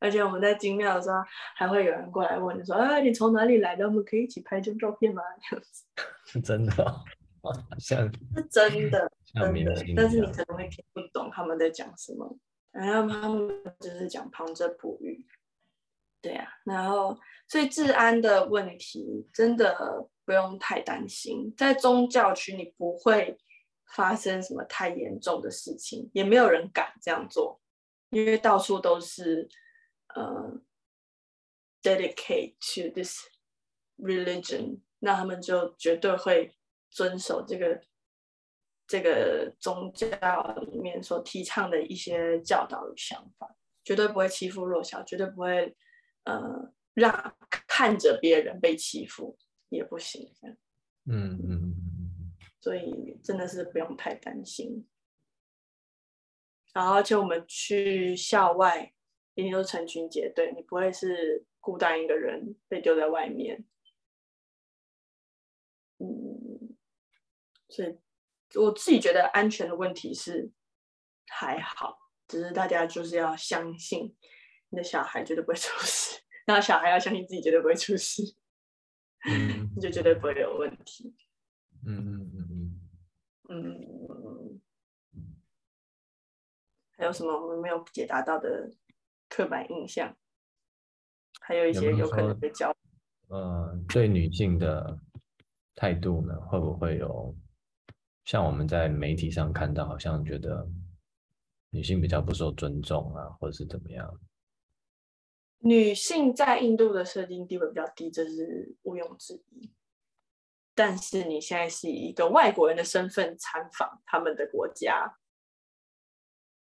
而且我们在精庙的时候，还会有人过来问你说：“哎，你从哪里来的？我们可以一起拍张照片吗？”这样子 (laughs) 是真的哦，(laughs) 像是真的，真的星，但是你可能会听不懂他们在讲什么，然后他们就是讲旁遮普语，对啊，然后所以治安的问题真的不用太担心，在宗教区你不会发生什么太严重的事情，也没有人敢这样做，因为到处都是呃 dedicate to this religion，那他们就绝对会遵守这个这个宗教里面所提倡的一些教导与想法，绝对不会欺负弱小，绝对不会呃让看着别人被欺负也不行，这样，嗯嗯嗯嗯所以真的是不用太担心。然后，而且我们去校外一定都是成群结队，你不会是孤单一个人被丢在外面。嗯，所以我自己觉得安全的问题是还好，只是大家就是要相信你的小孩绝对不会出事，(laughs) 然后小孩要相信自己绝对不会出事，嗯你 (laughs) 就绝对不会有问题。嗯嗯嗯嗯，嗯，还有什么我们没有解答到的刻板印象？还有一些有可能说被教呃，对女性的态度呢，会不会有像我们在媒体上看到，好像觉得女性比较不受尊重啊，或者是怎么样？女性在印度的社经地位比较低，这是毋庸置疑。但是你现在是以一个外国人的身份参访他们的国家，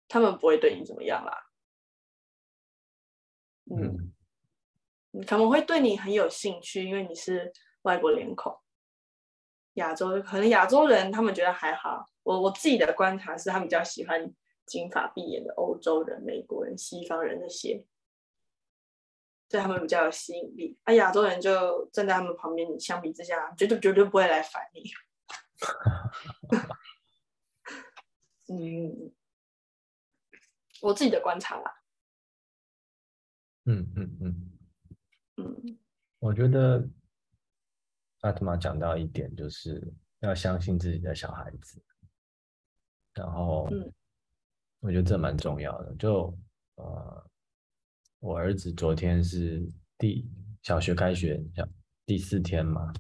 他们不会对你怎么样啦。嗯，嗯他们会对你很有兴趣，因为你是外国脸孔。亚洲可能亚洲人他们觉得还好，我我自己的观察是，他们比较喜欢金发碧眼的欧洲人、美国人、西方人那些，对他们比较有吸引力。啊，亚洲人就站在他们旁边，你相比之下，绝对绝对不会来烦你。(laughs) 嗯，我自己的观察啦。嗯嗯嗯，嗯我觉得阿特玛讲到一点，就是要相信自己的小孩子，然后嗯我觉得这蛮重要的。就呃，我儿子昨天是第小学开学小第四天嘛，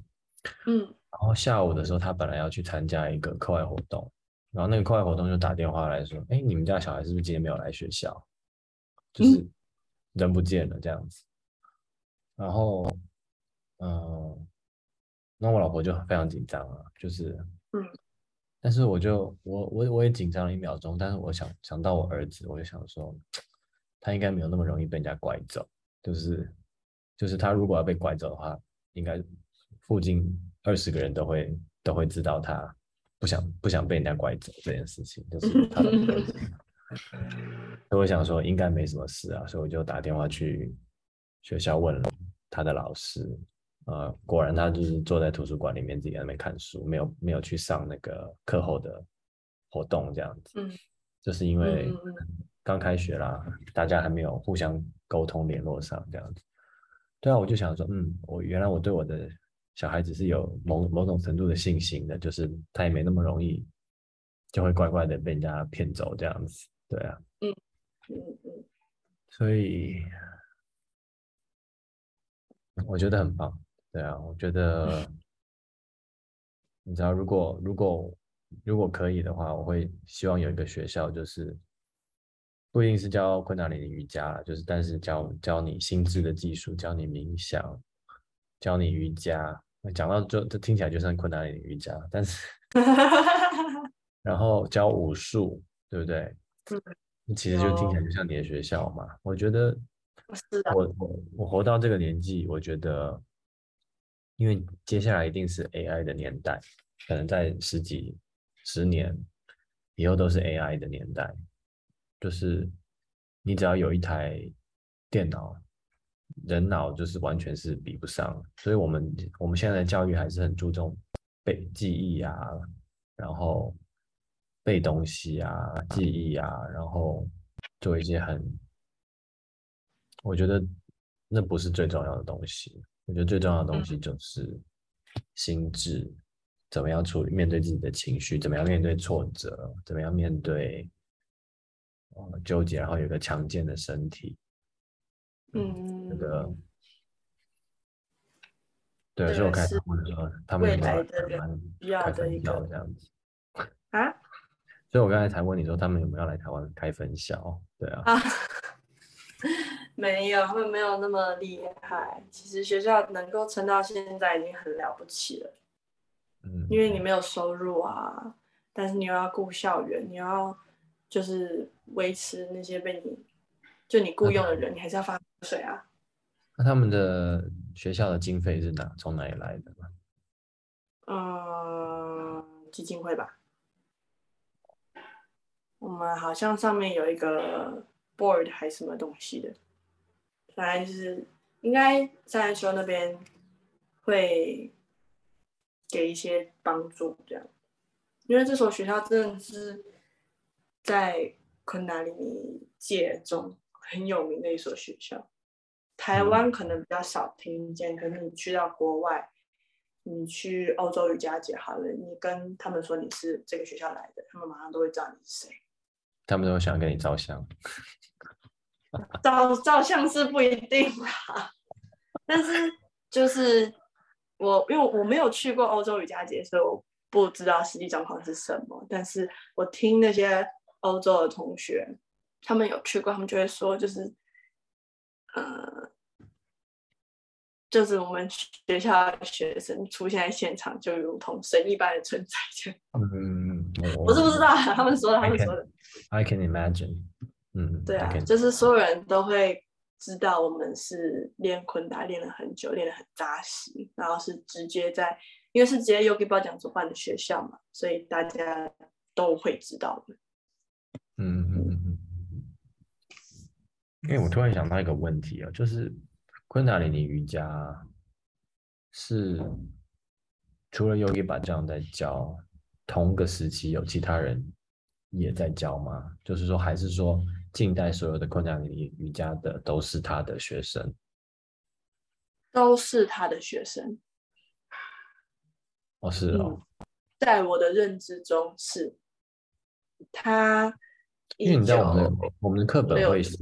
嗯然后下午的时候，他本来要去参加一个课外活动，然后那个课外活动就打电话来说：“哎，你们家小孩是不是今天没有来学校？就是人不见了这样子。”然后，嗯、那我老婆就非常紧张啊，就是，嗯，但是我就我我我也紧张了一秒钟，但是我想想到我儿子，我就想说，他应该没有那么容易被人家拐走，就是就是他如果要被拐走的话，应该附近二十个人都会都会知道他不想不想被人家拐走这件事情，就是他的。所以我想说应该没什么事啊，所以我就打电话去学校问了他的老师，呃，果然他就是坐在图书馆里面自己在那边看书，没有没有去上那个课后的活动这样子。嗯，就是因为刚开学啦，大家还没有互相沟通联络上这样子。对啊，我就想说，嗯，我原来我对我的小孩子是有某某种程度的信心的，就是他也没那么容易就会乖乖的被人家骗走这样子。对啊，嗯嗯所以我觉得很棒。对啊，我觉得你知道，如果如果如果可以的话，我会希望有一个学校，就是不一定是教昆达里的瑜伽啦，就是但是教教你心智的技术，教你冥想，教你瑜伽。讲到就，这听起来就像昆达里的瑜伽，但是嗯，(laughs) 然后教武术，对不对？(laughs) 其实就听起来就像你的学校嘛。我觉得我我我活到这个年纪，我觉得，因为接下来一定是 AI 的年代，可能在十几十年以后都是 AI 的年代。就是你只要有一台电脑，人脑就是完全是比不上。所以我们我们现在的教育还是很注重背记忆啊，然后背东西啊，记忆啊，然后做一些很，我觉得那不是最重要的东西。我觉得最重要的东西就是心智，怎么样处理面对自己的情绪，怎么样面对挫折，怎么样面对呃纠结，然后有一个强健的身体。嗯，那个对，所以我开始问说他们未有没有来台湾需要开的一个分校这样子。啊 (laughs) 所以我刚才才问你说他们有没有要来台湾开分校？对啊，啊，(laughs) 没有，他们没有那么厉害。其实学校能够撑到现在已经很了不起了，嗯，因为你没有收入啊，但是你又要顾校园，你要就是维持那些被你就你雇佣的人，你还是要发水啊。那他们的学校的经费是哪从哪里来的？嗯，基金会吧。我们好像上面有一个 board 还是什么东西的，反正就是应该在说那边会给一些帮助，这样。因为这所学校真的是在昆达里尼界中很有名的一所学校，台湾可能比较少听见，可是你去到国外。你去欧洲瑜伽节好了，你跟他们说你是这个学校来的，他们马上都会知道你是谁。他们都想跟你照相。(laughs) 照照相是不一定啦，但是就是我因为我没有去过欧洲瑜伽节，所以我不知道实际状况是什么。但是我听那些欧洲的同学，他们有去过，他们就会说，就是呃，就是我们学校的学生出现在现场，就如同神一般的存在。这样，嗯，我是不知道，他们说的，他们说的。I can imagine。嗯，对啊就是所有人都会知道我们是练昆达练了很久，练得很扎实，然后是直接在，因为是直接 Yogi 包讲所办的学校嘛，所以大家都会知道的。嗯嗯嗯嗯。因为我突然想到一个问题啊，就是昆达里尼瑜伽是除了 Yogi 把这样在教，同个时期有其他人也在教吗？就是说，还是说近代所有的昆达里尼瑜伽的都是他的学生？都是他的学生，哦，是哦，在我的认知中是他因为你知道我们的我们的课本会写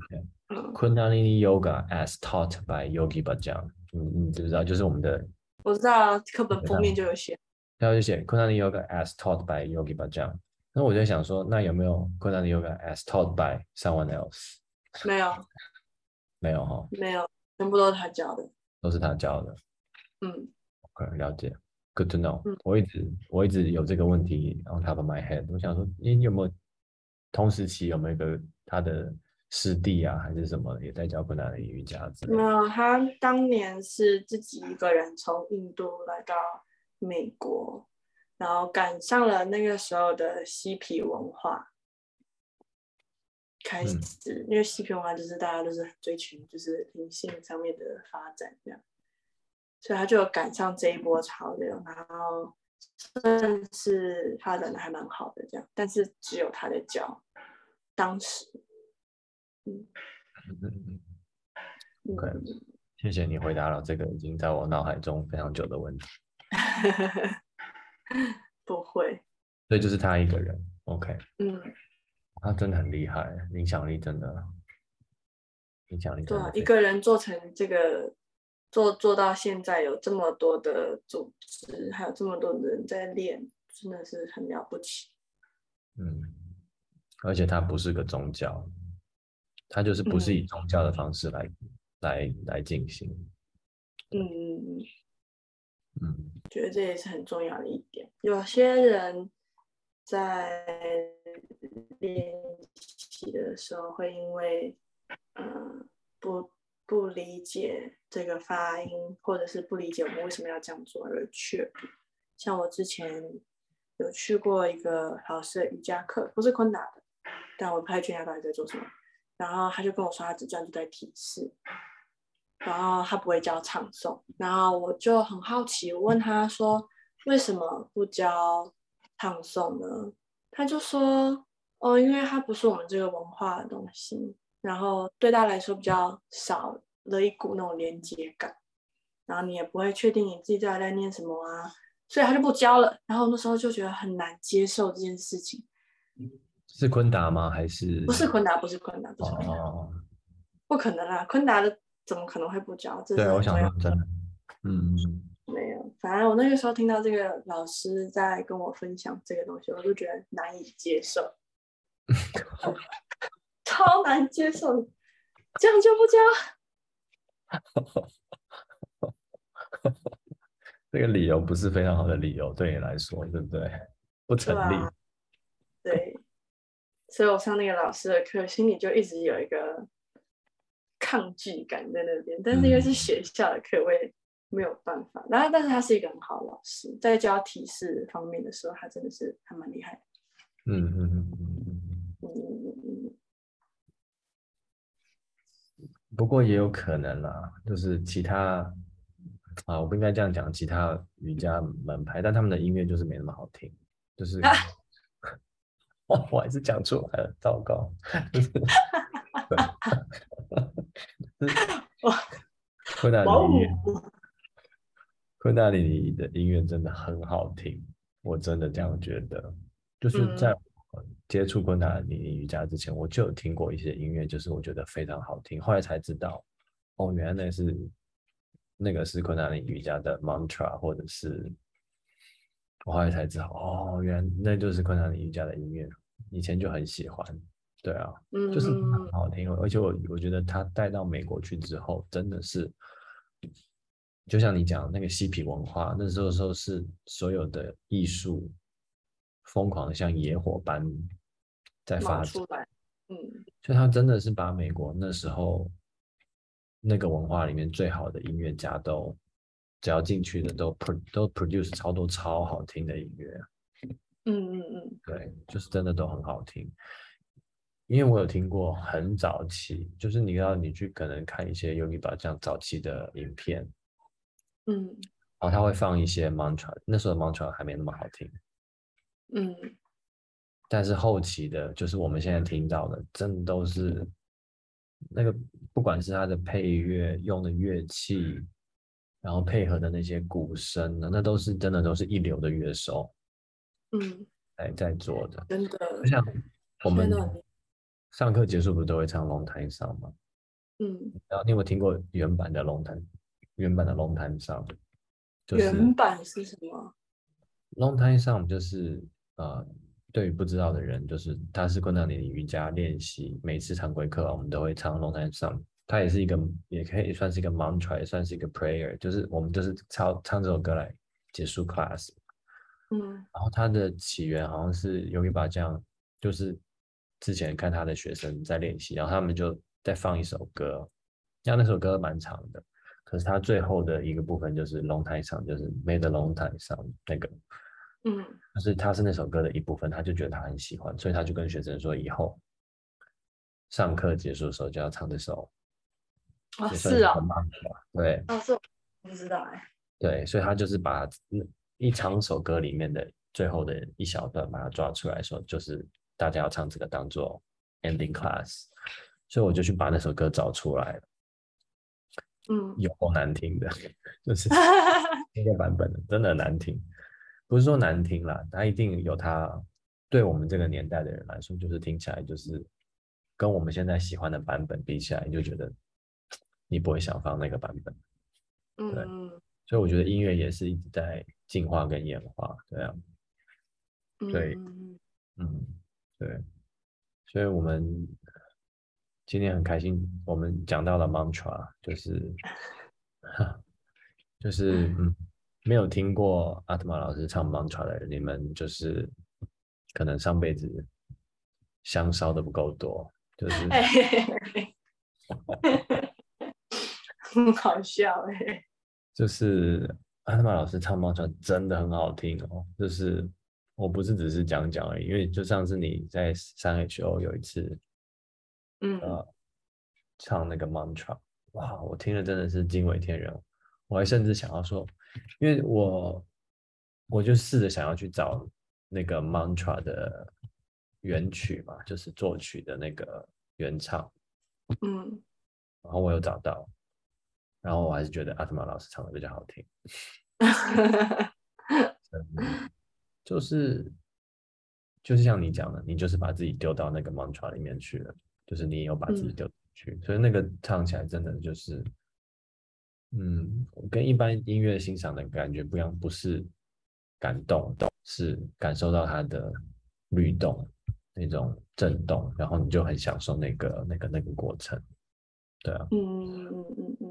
嗯 Kundalini Yoga as taught by Yogi Bhajan，你你知不知道？就是我们的我知道课本封面就有写，然后就写 Kundalini Yoga as taught by Yogi Bhajan。那我就想说，那有没有 Kundalini Yoga as taught by someone else？没有没有哈，没有，全部都是他教的。都是他教的。嗯，OK，了解，Good to know 嗯。我一直我一直有这个问题 on top of my head。我想说，你有没有同时期有没有一个他的师弟啊，还是什么也在教 Kundalini 瑜伽？没有，他当年是自己一个人从印度来到美国，然后赶上了那个时候的嬉皮文化，开始，因为嬉皮文化就是大家都是追求就是灵性上面的发展这样，所以他就有赶上这一波潮流，然后算是发展的还蛮好的这样，但是只有他在教，当时，嗯 (laughs) 嗯。嗯谢谢你回答了这个已经在我脑海中非常久的问题。(laughs) 不会，所以就是他一个人，OK，嗯，他真的很厉害，影响力真的，影响力对啊，真的非一个人做成这个，做做到现在有这么多的组织，还有这么多的人在练，真的是很了不起。嗯，而且它不是个宗教，它就是不是以嗯宗教的方式来、来来进行，嗯嗯嗯，嗯觉得这也是很重要的一点。有些人在练习的时候会因为，嗯、不不理解这个发音，或者是不理解我们为什么要这样做而却步。像我之前有去过一个老师的瑜伽课，不是昆达的，但我不太确定他到底在做什么。然后他就跟我说，他只专注在体式，然后他不会教唱诵。然后我就很好奇，我问他说，为什么不教唱诵呢？他就说，哦，因为它不是我们这个文化的东西，然后对他来说比较少了一股那种连接感，然后你也不会确定你自己到底在念什么啊，所以他就不教了。然后那时候就觉得很难接受这件事情。是昆达吗？还是不是昆达？不是昆达，不是昆达，哦，不可能啦！昆达的怎么可能会不教？这对，我想真的，嗯嗯没有。反正我那个时候听到这个老师在跟我分享这个东西，我就觉得难以接受，(laughs) 超难接受，这样就不教？(laughs) 这个理由不是非常好的理由，对你来说，对不对？不成立。对，所以我上那个老师的课，心里就一直有一个抗拒感在那边。但是因为是学校的课，我也没有办法。然后，但是他是一个很好的老师，在教体式方面的时候，他真的是还蛮厉害的。嗯嗯嗯嗯嗯。嗯不过也有可能啦，就是其他啊，我不应该这样讲，其他瑜伽门派，但他们的音乐就是没那么好听，就是，(laughs) 我还是讲出来了，糟糕，(laughs) (laughs) 昆达哇里昆达里尼的音乐真的很好听，我真的这样觉得。就是在接触昆达里尼瑜伽之前，我就有听过一些音乐，就是我觉得非常好听，后来才知道，哦，原来那是那个是昆达里尼瑜伽的 mantra，或者是我后来才知道，哦，原来那就是昆达里尼瑜伽的音乐，以前就很喜欢，对啊，嗯，就是很好听，而且我我觉得他带到美国去之后，真的是，就像你讲那个嬉皮文化，那时候时候是所有的艺术疯狂的像野火般在发出，来，嗯。就他真的是把美国那时候那个文化里面最好的音乐家都只要进去的都 pro 都 produce 超多超好听的音乐，嗯嗯嗯。对，就是真的都很好听。因为我有听过很早期，就是你要你去可能看一些 Yogi 吧这样早期的影片，嗯。然后他会放一些 mantra，那时候的 mantra 还没那么好听，嗯。但是后期的，就是我们现在听到的，真的都是那个，不管是他的配乐用的乐器，然后配合的那些鼓声呢，那都是真的都是一流的乐手嗯，来在做的。真的就，像我们上课结束不是都会唱龙潭上吗？嗯，然后你有没有听过原版的龙潭？原版的龙潭上，就是原版是什么？Long time 上就是呃，对于不知道的人，就是它是昆达里尼瑜伽练习，每次常规课我们都会唱 Long time 上，它也是一个，也可以算是一个 mantra，也算是一个 prayer，就是我们就是唱唱这首歌来结束 class。嗯然后它的起源好像是 Yogi 巴这样，就是之前看他的学生在练习，然后他们就在放一首歌，那那首歌蛮长的，可是他最后的一个部分就是龙台上，就是 Made the 龙台上那个。嗯就是他是那首歌的一部分，他就觉得他很喜欢，所以他就跟学生说，以后上课结束的时候就要唱这首。哦。是啊对。哦是我不知道哎，对，所以他就是把那一长首歌里面的最后的一小段把它抓出来说，就是大家要唱这个当做 ending class，所以我就去把那首歌找出来了，嗯。有够难听的，(laughs) 就是 (laughs) 那个版本的真的难听，不是说难听啦，它一定有它对我们这个年代的人来说，就是听起来就是跟我们现在喜欢的版本比起来，你就觉得你不会想放那个版本。对嗯。所以我觉得音乐也是一直在进化跟演化，对啊，嗯。对嗯。嗯，对，所以我们今天很开心，我们讲到了 mantra，就是 (laughs) 就是嗯，没有听过阿特玛老师唱 mantra 的人，你们就是可能上辈子香烧的不够多，就是 (laughs) 很好笑哎，就是阿特玛老师唱 mantra 真的很好听哦，就是我不是只是讲讲而已，因为就上次你在三 H O 有一次嗯，呃唱那个 mantra，哇，我听了真的是惊为天人，我还甚至想要说，因为我我就试着想要去找那个 mantra 的原曲嘛，就是作曲的那个原唱，嗯，然后我有找到，然后我还是觉得阿特玛老师唱的比较好听。(laughs) 嗯就是就是像你讲的，你就是把自己丢到那个 mantra 里面去了，就是你有把自己嗯。丢进去，所以那个唱起来真的就是，嗯，跟一般音乐欣赏的感觉不一样，不是感动，是感受到它的律动那种震动，然后你就很享受那个那个那个过程，对啊，嗯嗯嗯嗯，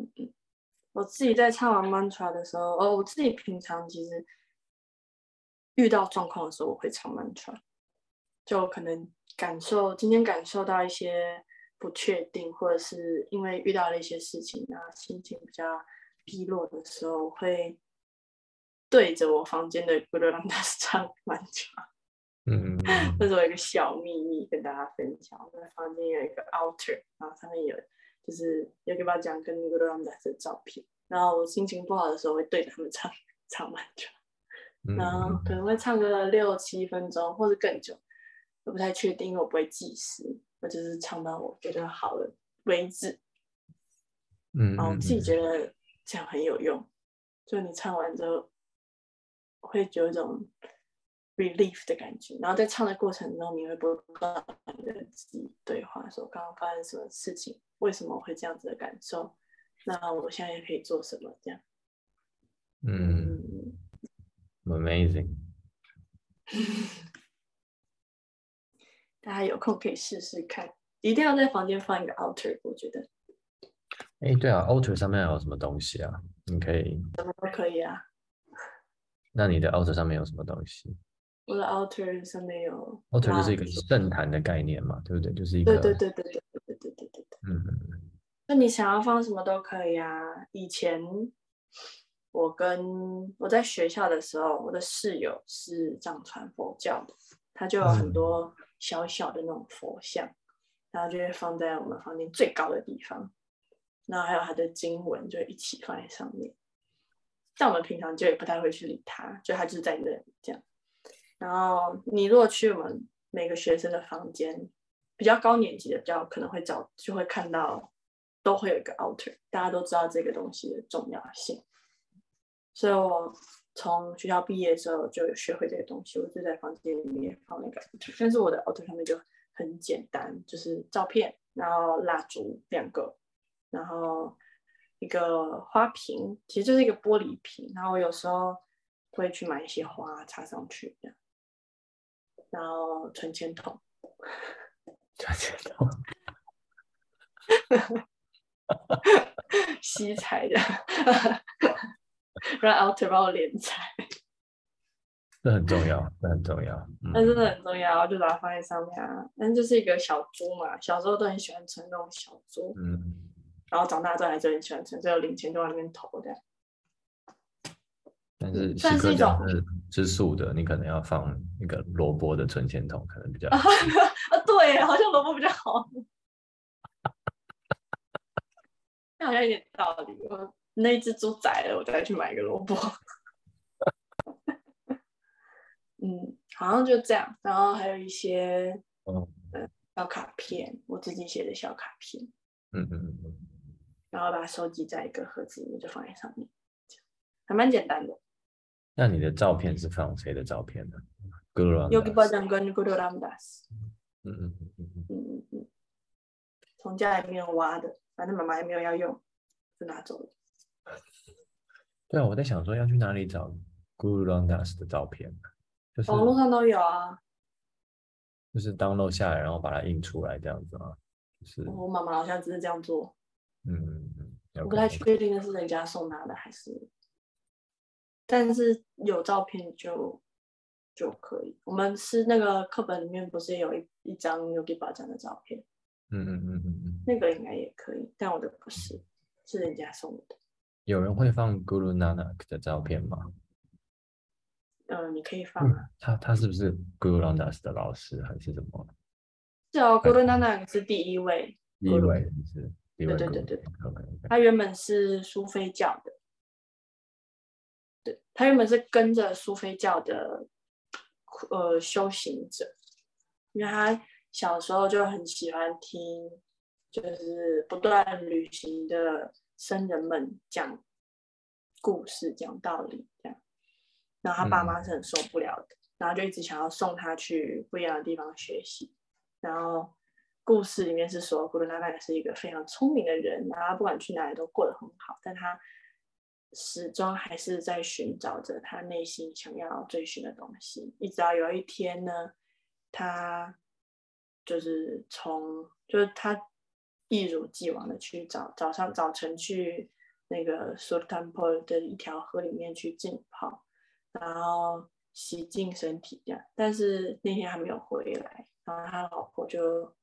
我自己在唱完 mantra 的时候，哦，我自己平常其实遇到状况的时候，我会唱 mantra，就可能感受今天感受到一些不确定，或者是因为遇到了一些事情啊，心情比较低落的时候，我会对着我房间的 Guru Ramdas 唱 (laughs) mantra。嗯 (laughs) 这是我有一个小秘密跟大家分享。我在房间有一个 altar，然后上面有就是有给把讲跟 Guru Ramdas 的照片。然后我心情不好的时候会对着他们唱唱 mantra，嗯然后可嗯能会唱个六七分钟或者更久，我不太确定，因为我不会计时，我就是唱到我觉得好了为止。嗯，然后我自己嗯觉得这样很有用，就你唱完之后会有一种 relief 的感觉，然后在唱的过程中，你会不断地跟自己对话，说刚刚发生什么事情，为什么我会这样子的感受，那我现在可以做什么？这样，嗯嗯，，amazing。(laughs) 大家有空可以试试看，一定要在房间放一个 altar，我觉得哎，对啊，altar 上面有什么东西啊？你可以，什么都可以啊。那你的 altar 上面有什么东西我的 altar 上面有？altar 就是一个圣坛的概念嘛，对不对？就是一个，对对对对对对对对对对。嗯嗯嗯那你想要放什么都可以啊。以前我跟我在学校的时候，我的室友是藏传佛教的，他就有很嗯多小小的那种佛像，然后就会放在我们房间最高的地方，然后还有他的经文就一起放在上面。但我们平常就也不太会去理他，就他就是在那里这样。然后你如果去我们每个学生的房间，比较高年级的，比较可能会找就会看到，都会有一个 altar，大家都知道这个东西的重要性。所以我从学校毕业的时候就学会这个东西，我就在房间里面放那个但是我的 altar 上面就很简单，就是照片，然后蜡烛两个，然后一个花瓶，其实就是一个玻璃瓶，然后我有时候会去买一些花插上去，这样，然后存钱筒。(laughs) 赚钱筒，(laughs) 吸财的，让 alter 帮我敛财，这很重要，这很重要。嗯，那真的很重要，就把它放在上面啊。但就是一个小猪嘛，小时候都很喜欢存那种小猪，嗯，然后长大之后还是很喜欢存，所以有零钱就往里面投的。但是算是一种是吃素的，你可能要放那个萝卜的存钱筒，可能比较啊，(laughs) 对，好像萝卜比较好，(laughs) 那好像有点道理。我那一只猪宰了，我再去买一个萝卜。(laughs) 嗯，好像就这样。然后还有一些哦，小卡片，我自己写的小卡片，嗯嗯嗯嗯，然后把它收集在一个盒子里面，就放在上面，还蛮简单的。那你的照片是放谁的照片呢？Guru Yogi Bhajan 跟 Guru Ramdas，嗯嗯嗯嗯从家里面挖的，反正妈妈也没有要用，就拿走了。(laughs) 对啊，我在想说要去哪里找 Guru Ramdas 的照片，就是网络上都有啊。就是 download 下来，然后把它印出来这样子啊，就是我妈妈好像只是这样做，嗯我不太确定那是人家送她的还是，但是有照片就就可以。我们是那个课本里面不是有一一张 Yogi 巴掌的照片，嗯嗯嗯嗯嗯，那个应该也可以，但我的不是，是人家送我的。有人会放 Guru Nanak 的照片吗？嗯，你可以放啊。他他是不是 Guru Ramdas 的老师还是什么？是哦，Guru Nanak 是第一位，第一位是第一位对对对 Guru OK，OK 他原本是苏菲教的，对他原本是跟着苏菲教的呃修行者，因为他小时候就很喜欢听，就是不断旅行的僧人们讲故事、讲道理这样，然后他爸妈是很受不了的，然后就一直想要送他去不一样的地方学习，然后。故事里面是说，古鲁纳奈是一个非常聪明的人，然后不管去哪里都过得很好，但他始终还是在寻找着他内心想要追寻的东西。一直到有一天呢，他就是从就是他一如既往的去找早上早晨去那个 Sultan p o 的一条河里面去浸泡，然后洗净身体这样。但是那天还没有回来，然后他老婆就。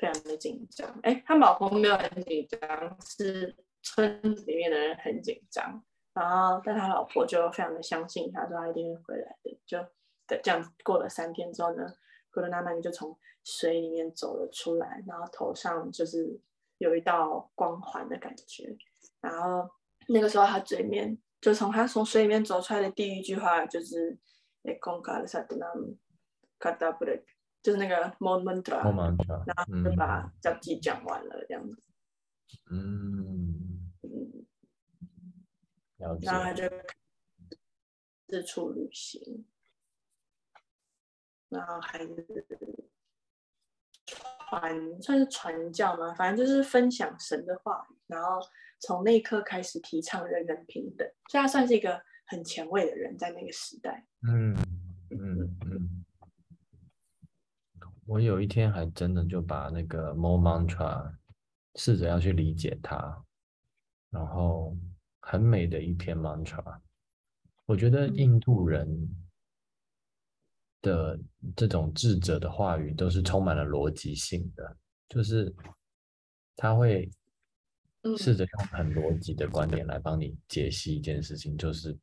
非常的紧张，哎，他老婆没有很紧张，是村子里面的人很紧张。然后，但他老婆就非常的相信他，说他一定会回来的。就的这样过了三天之后呢，格伦纳曼就从水里面走了出来，然后头上就是有一道光环的感觉。然后那个时候他嘴面就从他从水里面走出来的第一句话就是“哎，公卡的萨德纳卡达布勒”。就是那个 moment，然后就把讲记讲完了这样子。嗯嗯，然后他就四处旅行，然后还是传算是传教嘛，反正就是分享神的话语，然后从那一刻开始提倡人人平等，所以他算是一个很前卫的人，在那个时代。嗯嗯嗯。我有一天还真的就把那个 Mo Mantra 试着要去理解它，然后很美的一篇 Mantra。我觉得印度人的这种智者的话语都是充满了逻辑性的，就是他会试着用很逻辑的观点来帮你解析一件事情，就是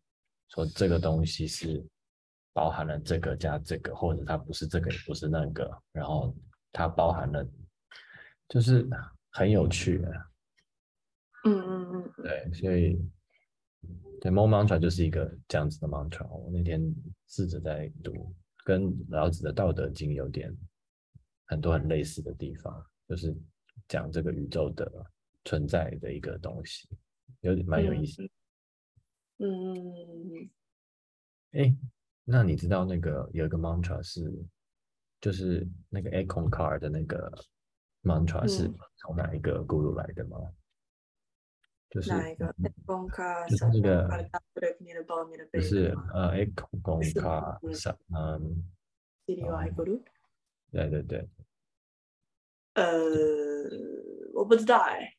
说这个东西是。包含了这个加这个，或者它不是这个也不是那个，然后它包含了，就是很有趣。嗯嗯嗯，对，所以对 Mo Mantra 就是一个这样子的 Mantra。我那天试着在读，跟老子的《道德经》有点很多很类似的地方，就是讲这个宇宙的存在的一个东西，有点蛮有意思。嗯哎。那你知道那个有一个 mantra 是，就是那个 a c o n card 的那个 mantra 是从哪一个 guru 来的吗？就是哪一个？就是那个，就是呃 a c o n card 上嗯。对对对。呃，我不知道哎，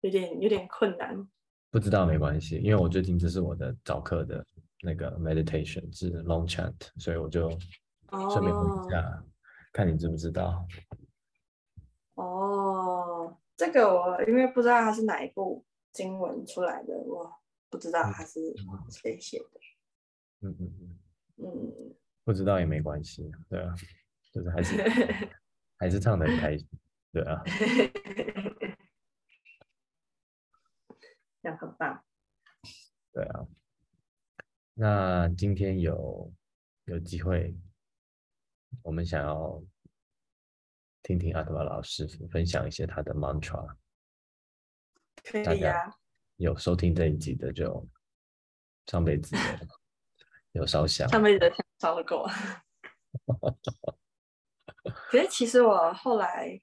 有点有点困难。不知道没关系，因为我最近这是我的早课的那个 meditation 是 long chant，所以我就顺便问一下，看你知不知道。哦，这个我因为不知道它是哪一部经文出来的，我不知道它是谁写的。嗯嗯嗯嗯，不知道也没关系，对啊，就是还是 (laughs) 还是唱的很开心，对啊。(laughs) 这样很棒。对啊，那今天有有机会，我们想要听听阿德玛老师分享一些他的 mantra。可以呀。有收听这一集的就上辈子的 (laughs) 有烧香，上辈子的香烧的够。可是其实我后来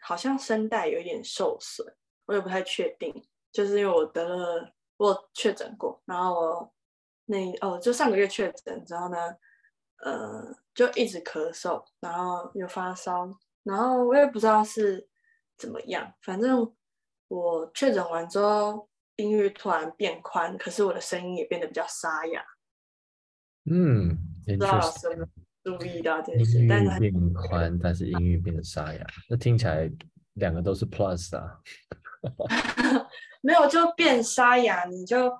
好像声带有点受损，我也不太确定。就是因为我得了，我确诊过，然后我那哦，就上个月确诊之后呢，呃，就一直咳嗽，然后又发烧，然后我也不知道是怎么样，反正我确诊完之后，音域突然变宽，可是我的声音也变得比较沙哑。嗯，不知道是没注意到这件事，但是变宽，但是音域变得沙哑，那听起来两个都是 plus 啊。(laughs) 没有，就变沙哑，你就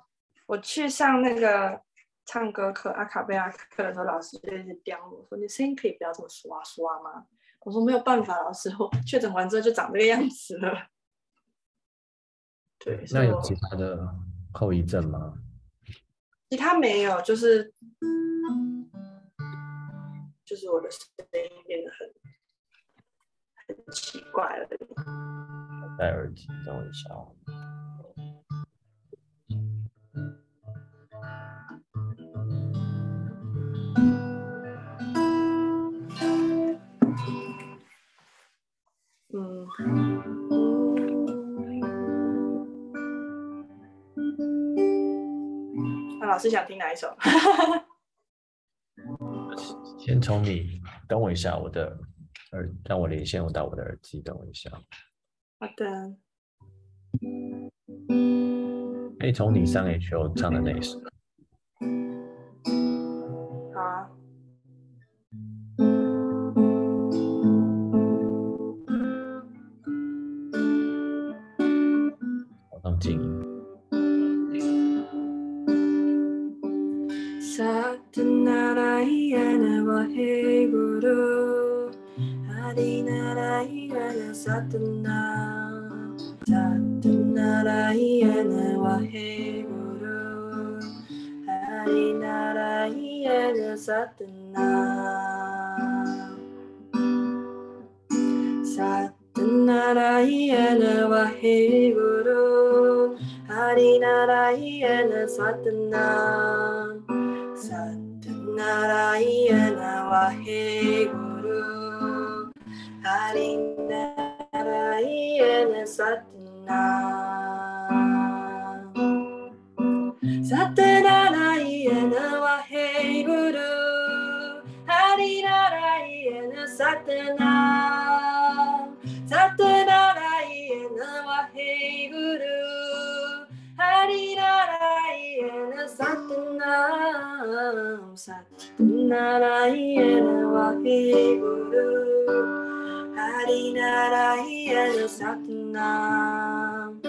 我去上那个唱歌课阿卡贝拉课的时候，老师就一直刁我说：“你声音可以不要这么刷刷吗？”我说：“没有办法，老师，我确诊完之后就长这个样子了。(laughs) ”对，那有其他的后遗症吗？其他没有，就是就是我的声音变得很很奇怪了。戴耳机，等我一下。老师想听哪一首？(laughs) 先从你，等我一下，我的耳让我连线我到我的耳机，等我一下。好的。可以从你三 H O 唱的那一首。Narayana Satana Satanarayana Wahe Guru Hari Narayana Satana Satanarayana Wahe Guru Hari Narayana Satana Satanarayana Wahe Guru علينا رعينا ساتنا ساتنا رعينا وهي برو علينا رعينا ساتنا ساتنا رعينا وهي برو علينا رعينا ساتنا ساتنا رعينا وهي برو Harinarayana Satnam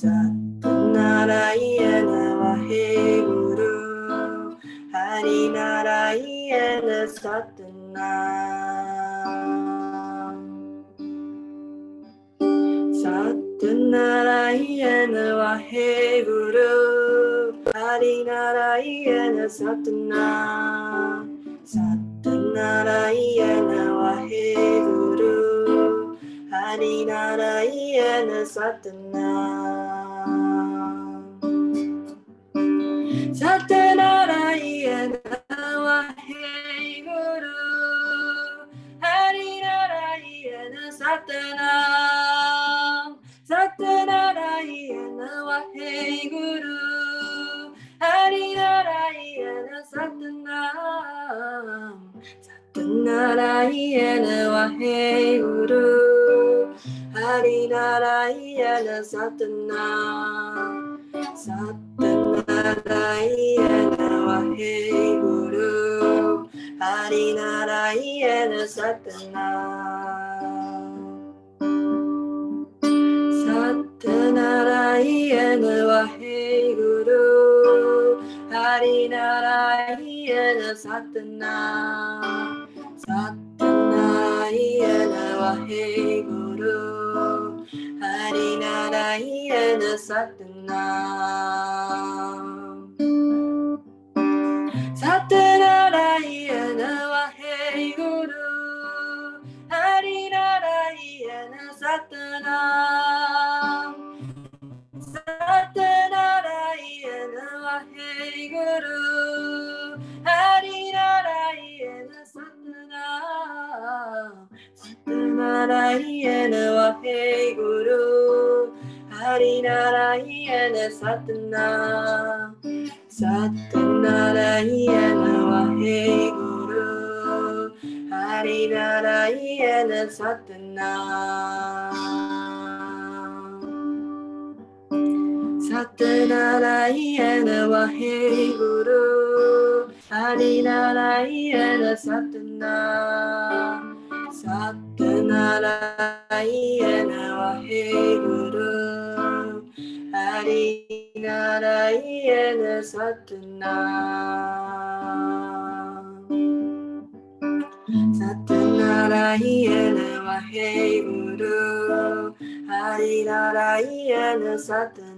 Satnarayana Vaheguru Harinarayana Satnam Satnarayana Vaheguru Harinarayana Satnam Satnarayana hari narayana satnam satnarayana wahe guru hari narayana satnam satnarayana wahe guru hari narayana satnam ならいえぬはへいうるありならいえぬさてな。さてならいえぬはへいうるありならいえぬさてな。さてならいえぬわへいうるありならいえぬさてな。さってないやなはへいごろ。ありがないやなさってな。さてなら嫌なはへいごろ。ありなら嫌なさてな。Satnarayana Vaheguru Hari Narayana Satnam Satnarayana Vaheguru Hari Narayana Satnam Satnarayana Vaheguru Hari Narayana Satnam さてなら家ではヘイブルありなら家でさてな。さてなら家ではヘイブルありなら家でさてな。さてなら家ではヘイブルありなら家でさてな。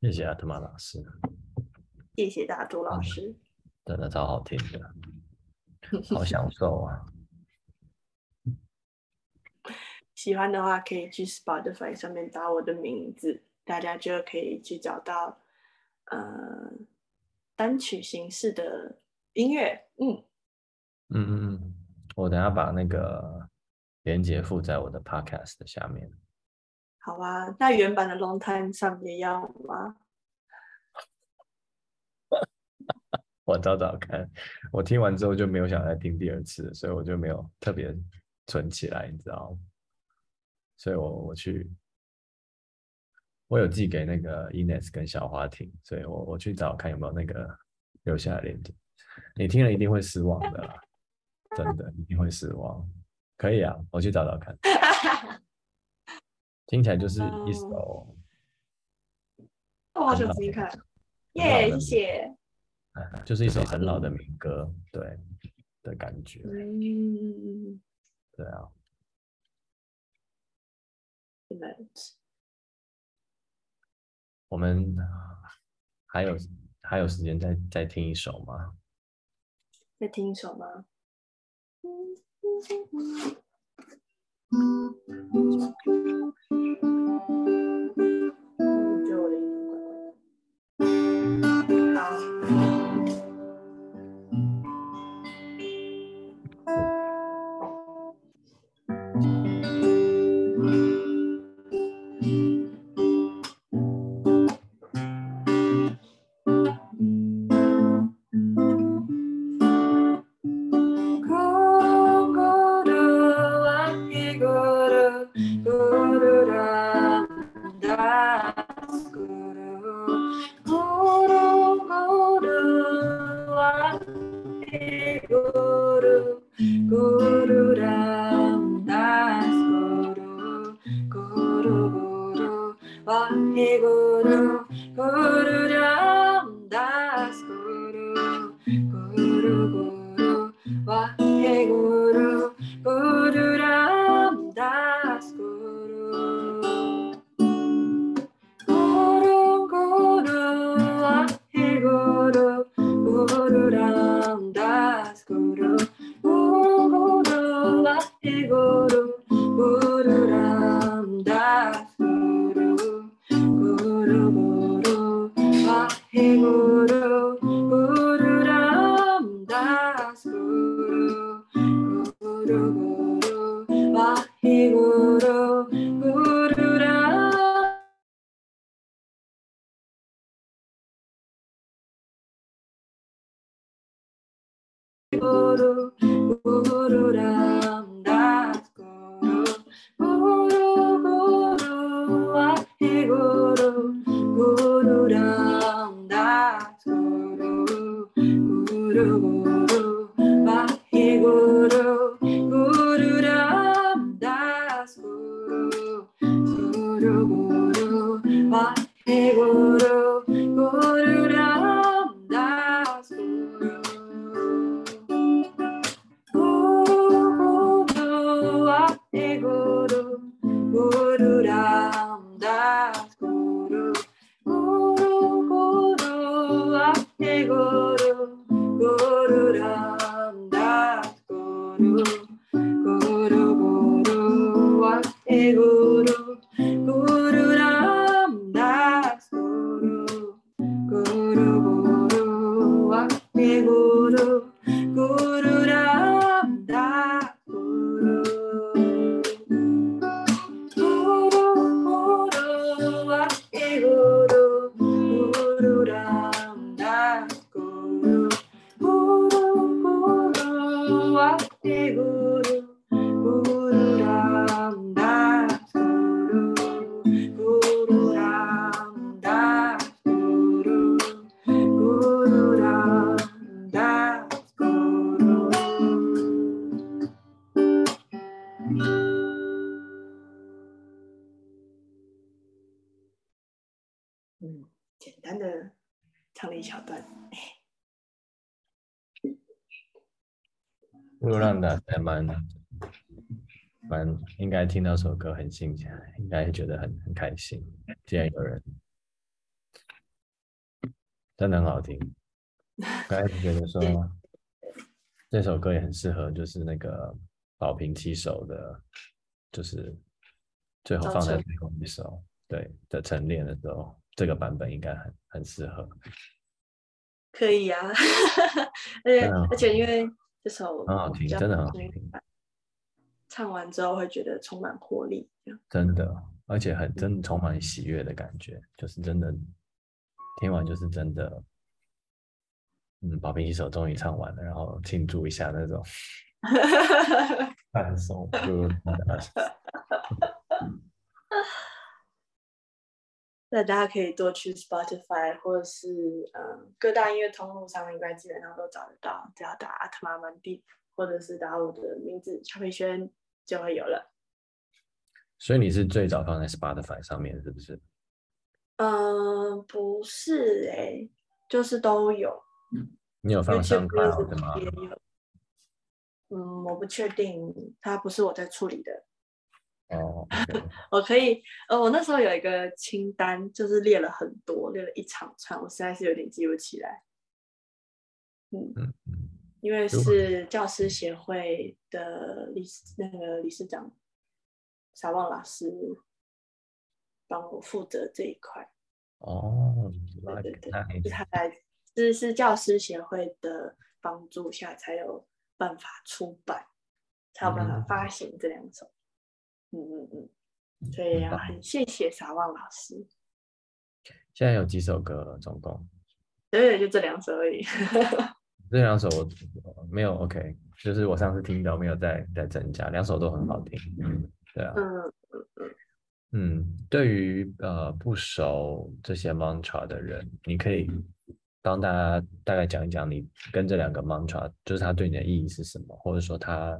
谢谢阿特玛老师，谢谢大朱老师。真的超好听的，好 (laughs) 享受啊！喜欢的话可以去 Spotify 上面打我的名字，大家就可以去找到呃单曲形式的音乐。嗯嗯嗯嗯，我等下把那个链接附在我的 Podcast 下面。好啊，那原版的 Long Time 上也要吗？(laughs) 我找找看，我听完之后就没有想再听第二次，所以我就没有特别存起来，你知道吗？所以我我去，我有寄给那个 Ines 跟小花听，所以我我去找看有没有那个留下的链接。你听了一定会失望的，真的一定会失望。可以啊，我去找找看。听起来就是一首，我好想听看。耶，谢谢。(laughs) 就是一首很老的民歌，对的感觉。嗯，对啊。我们还有还有时间再再听一首吗？再听一首吗？Thank you. Sounds good. 如果让大家蛮蛮应该听到这首歌很新鲜，应该觉得很很开心。既然有人真的很好听，刚才觉得说这首歌也很适合，就是那个宝瓶七首的，就是最后放在最后一首，对的晨练的时候，这个版本应该很很适合。可以啊，(laughs) 而且而且因为。这首很好听，真的很好听。唱完之后会觉得充满活力，真的，而且很真的充满喜悦的感觉，就是真的听完就是真的，嗯，宝瓶一首终于唱完了，然后庆祝一下那种 (laughs) 放松。(laughs) 那大家可以多去 Spotify 或者是嗯各大音乐通路上面，应该基本上都找得到。只要打阿特玛曼蒂，或者是打我的名字乔佩轩，就会有了。所以你是最早放在 Spotify 上面，是不是？嗯，不是哎，就是都有。你有放上卡的吗？嗯，我不确定，它不是我在处理的。哦，(laughs) 我可以，呃，我那时候有一个清单，就是列了很多，列了一长串，我实在是有点记不起来。嗯嗯因为是教师协会的理事，那个理事长小旺老师帮我负责这一块。哦，对对对，是他在，是是教师协会的帮助下才有办法出版，才有办法发行这两首。嗯嗯嗯，所以要很谢谢傻旺老师。现在有几首歌总共？对，就这两首而已。(laughs) 这两首我没有 OK，就是我上次听到没有再再增加，两首都很好听。嗯，对啊。嗯嗯嗯。嗯，对于呃不熟这些 mantra 的人，你可以帮大家大概讲一讲，你跟这两个 mantra，就是它对你的意义是什么，或者说它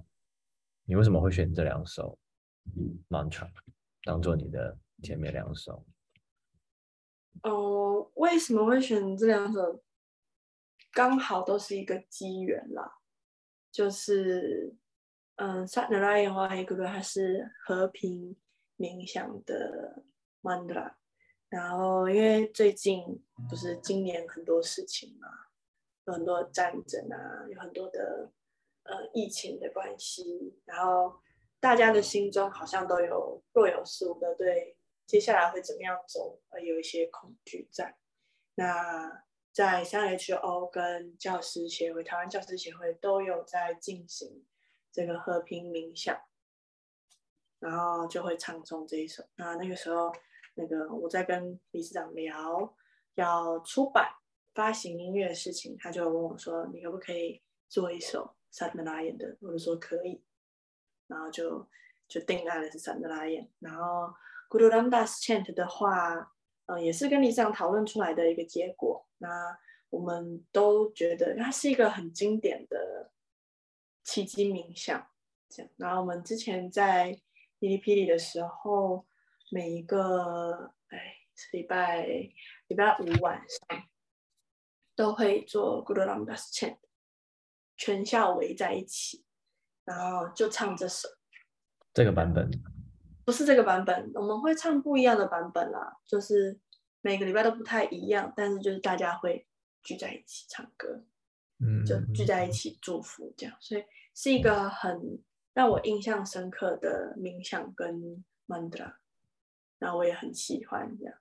你为什么会选这两首？mantra 当做你的前面两首。哦，为什么会选这两首？刚好都是一个机缘啦。就是，嗯，Satnarayan 话一个个它是和平冥想的 mantra。然后，因为最近不是今年很多事情嘛，有很多战争啊，有很多的呃疫情的关系，然后。大家的心中好像都有若有似无的对接下来会怎么样走，而有一些恐惧在。那在三 HO 跟教师协会、台湾教师协会都有在进行这个和平冥想，然后就会唱诵这一首。那那个时候，那个我在跟理事长聊要出版发行音乐的事情，他就问我说：“你可不可以做一首萨德拉演的？”我就说可以。然后就就定案了是三德拉演，然后 Guru Ramdas Chant 的话，呃，也是跟理事长讨论出来的一个结果。那我们都觉得它是一个很经典的奇迹冥想，这样。然后我们之前在哔哩哔哩的时候，每一个哎礼拜礼拜五晚上都会做 Guru Ramdas Chant，全校围在一起。然后就唱这首，这个版本不是这个版本，我们会唱不一样的版本啦，就是每个礼拜都不太一样，但是就是大家会聚在一起唱歌，嗯，就聚在一起祝福这样，所以是一个很让我印象深刻的冥想跟 mantra，然后我也很喜欢这样。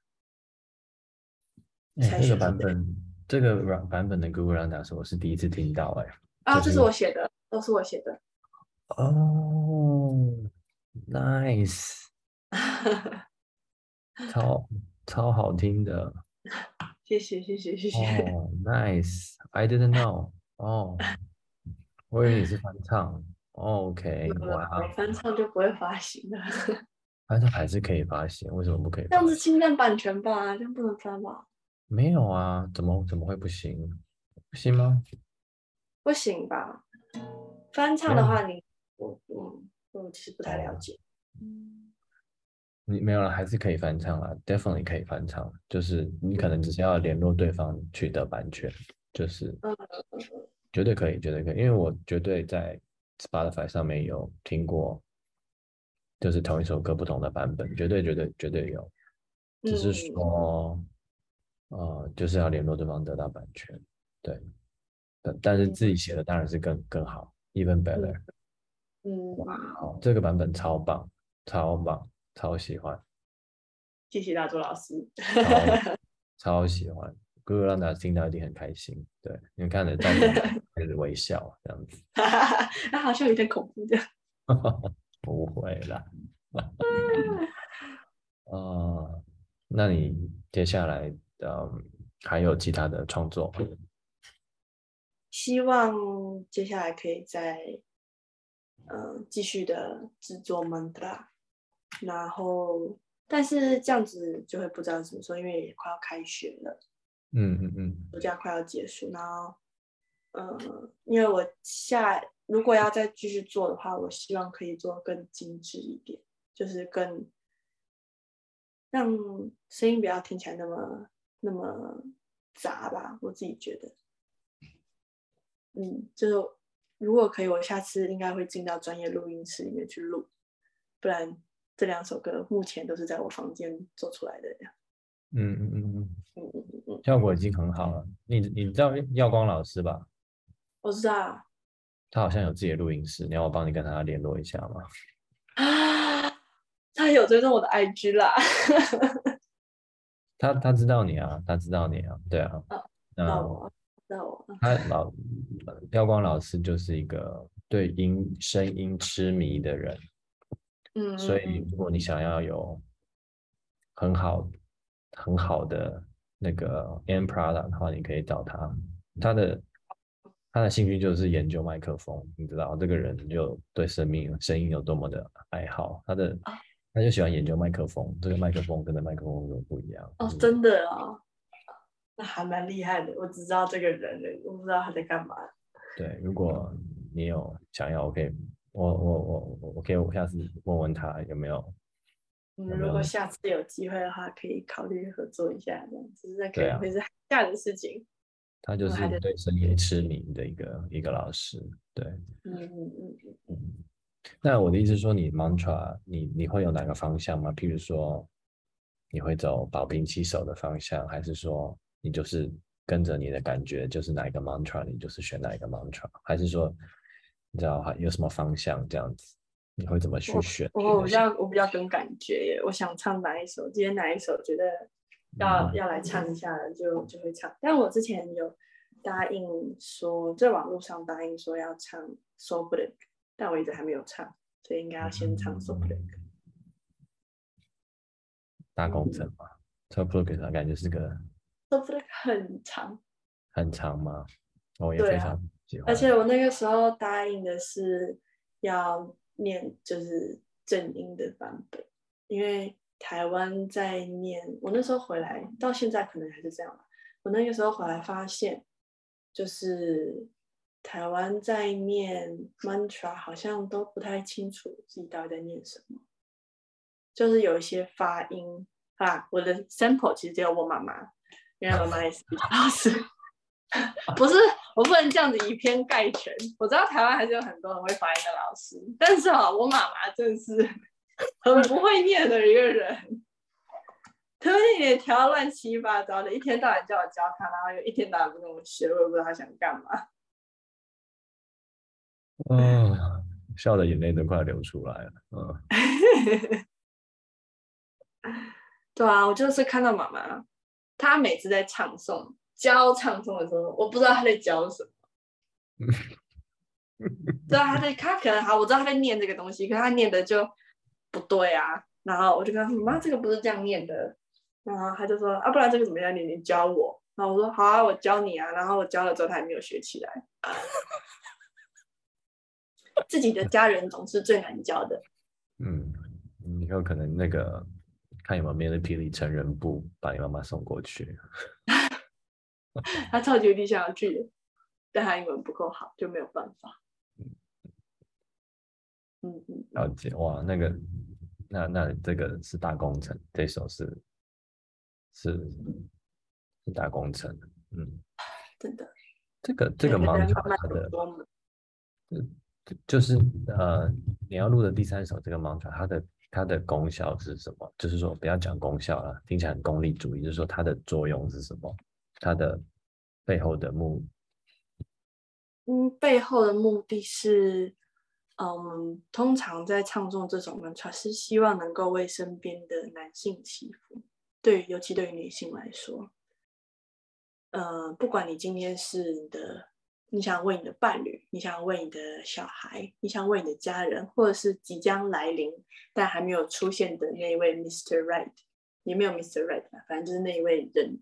哎，这个版本，这个版版本的 Google Randa 是我是第一次听到，哎，啊，这是我写的，都是我写的。哦，nice，(laughs) 超超好听的，谢谢谢谢谢谢。哦，nice，I didn't know。哦，我以为你是翻唱。OK，哇，翻唱就不会发行了。(laughs) 翻唱还是可以发行，为什么不可以？这样子侵占版权吧？这样不能翻吧？没有啊，怎么怎么会不行？不行吗？不行吧？翻唱的话，你。我我，我其实不太了解。嗯。你没有了，还是可以翻唱啊，definitely 可以翻唱，就是你可能只是要联络对方取得版权，就是嗯绝对可以，绝对可以，因为我绝对在 Spotify 上面有听过，就是同一首歌不同的版本，绝对绝对绝对有，只是嗯。说，呃，就是要联络对方得到版权，对，但但是自己写的当然是更更好，even better。嗯，好，这个版本超棒，超棒，超喜欢，谢谢大周老师。超 (laughs) 超喜欢。哥哥让大家听到一定很开心。对，你们看着照片 (laughs) 开始微笑这样子，(laughs) 那好像有点恐怖的。不会啦。呃，那你接下来嗯还有其他的创作？希望接下来可以再嗯继续的制作 mantra，然后但是这样子就会不知道怎么说，因为也快要开学了。嗯嗯嗯暑假快要结束，然后，嗯，因为我下如果要再继续做的话，我希望可以做更精致一点，就是更让声音不要听起来那么那么杂吧，我自己觉得，嗯，就是如果可以，我下次应该会进到专业录音室里面去录，不然这两首歌目前都是在我房间做出来的嗯嗯嗯嗯，嗯嗯嗯嗯，效果已经很好了。你你知道耀光老师吧？我知道啊。他好像有自己的录音室，你要我帮你跟他联络一下吗？啊，他有追踪我的 IG 啦。他他知道你啊，他知道你啊，对啊。哦那那我，那我，他老耀光老师就是一个对音声音痴迷的人，嗯，所以如果你想要有很好很好的那个 end product 的话，你可以找他。他的他的兴趣就是研究麦克风，你知道这个人就对生命声音有多么的爱好，他的啊他就喜欢研究麦克风，这个麦克风跟那麦克风有不一样。哦，嗯真的哦，那还蛮厉害的。我只知道这个人我不知道他在干嘛。对，如果你有想要，我可以，我我我我我可以，我下次问问他有没有，嗯，如果下次有机会的话，可以考虑合作一下，这样子，那可对啊能会是 (laughs) 下的事情。他就是对声音痴迷的一个一个老师。对，嗯嗯嗯嗯，嗯，那我的意思是说，你 mantra 你你会有哪个方向吗？譬如说，你会走保平七手的方向，还是说你就是跟着你的感觉，就是哪一个 mantra 你就是选哪一个 mantra，还是说你知道还有什么方向这样子？你会怎么去选？我我比较我比较跟感觉耶，我想唱哪一首，今天哪一首觉得要、嗯要来唱一下的，就就会唱。但我之前有答应说，在网络上答应说要唱《So Black》，但我一直还没有唱，所以应该要先唱《So Black》。大工程嘛 t o p l o g 感觉是个 So Black 很长，很长吗？我也非常喜欢。而且我那个时候答应的是要念就是正音的版本，因为台湾在念，我那时候回来到现在可能还是这样吧。我那个时候回来发现，就是台湾在念 mantra 好像都不太清楚自己到底在念什么，就是有一些发音啊。我的 sample 其实只有我妈妈，因为妈妈也是比较老师。(laughs) 不是，我不能这样子以偏概全。我知道台湾还是有很多很会发音的老师，但是啊，我妈妈真的是 (laughs) 很不会念的一个人，他们也调得乱七八糟的，一天到晚叫我教他，然后又一天到晚不跟我学，我也不知道他想干嘛。嗯，笑的眼泪都快流出来了。嗯，(laughs) 对啊，我就是看到妈妈，她每次在唱诵教唱诵的时候，我不知道他在教什么。对啊，他在，他可能好，我知道他在念这个东西，可是她念的就不对啊。然后我就跟他说：“妈，这个不是这样念的。”然后他就说：“啊，不然这个怎么样念？你教我。”然后我说：“好啊，我教你啊。”然后我教了之后，他还没有学起来。(laughs) 自己的家人总是最难教的。嗯，以后可能那个看有没有面对霹雳成人部把你妈妈送过去。(laughs) 他超级无敌想要去的，但他英文不够好，就没有办法。嗯嗯，了解哇，那个那那这个是大工程，这首是是是大工程，嗯，(laughs) 真的。这个这个对盲慢慢它的琢磨就就是呃，你要录的第三首这个 mantra，它的它的功效是什么？就是说不要讲功效了，听起来很功利主义，就是说它的作用是什么？它的背后的目嗯，背后的目的是，嗯，通常在唱诵这种呢，它是希望能够为身边的男性祈福，对尤其对于女性来说，呃，不管你今天是你的，你想为你的伴侣，你想为你的小孩，你想为你的家人，或者是即将来临但还没有出现的那一位 Mr. Right，也没有 Mr. Right 吧，反正就是那一位人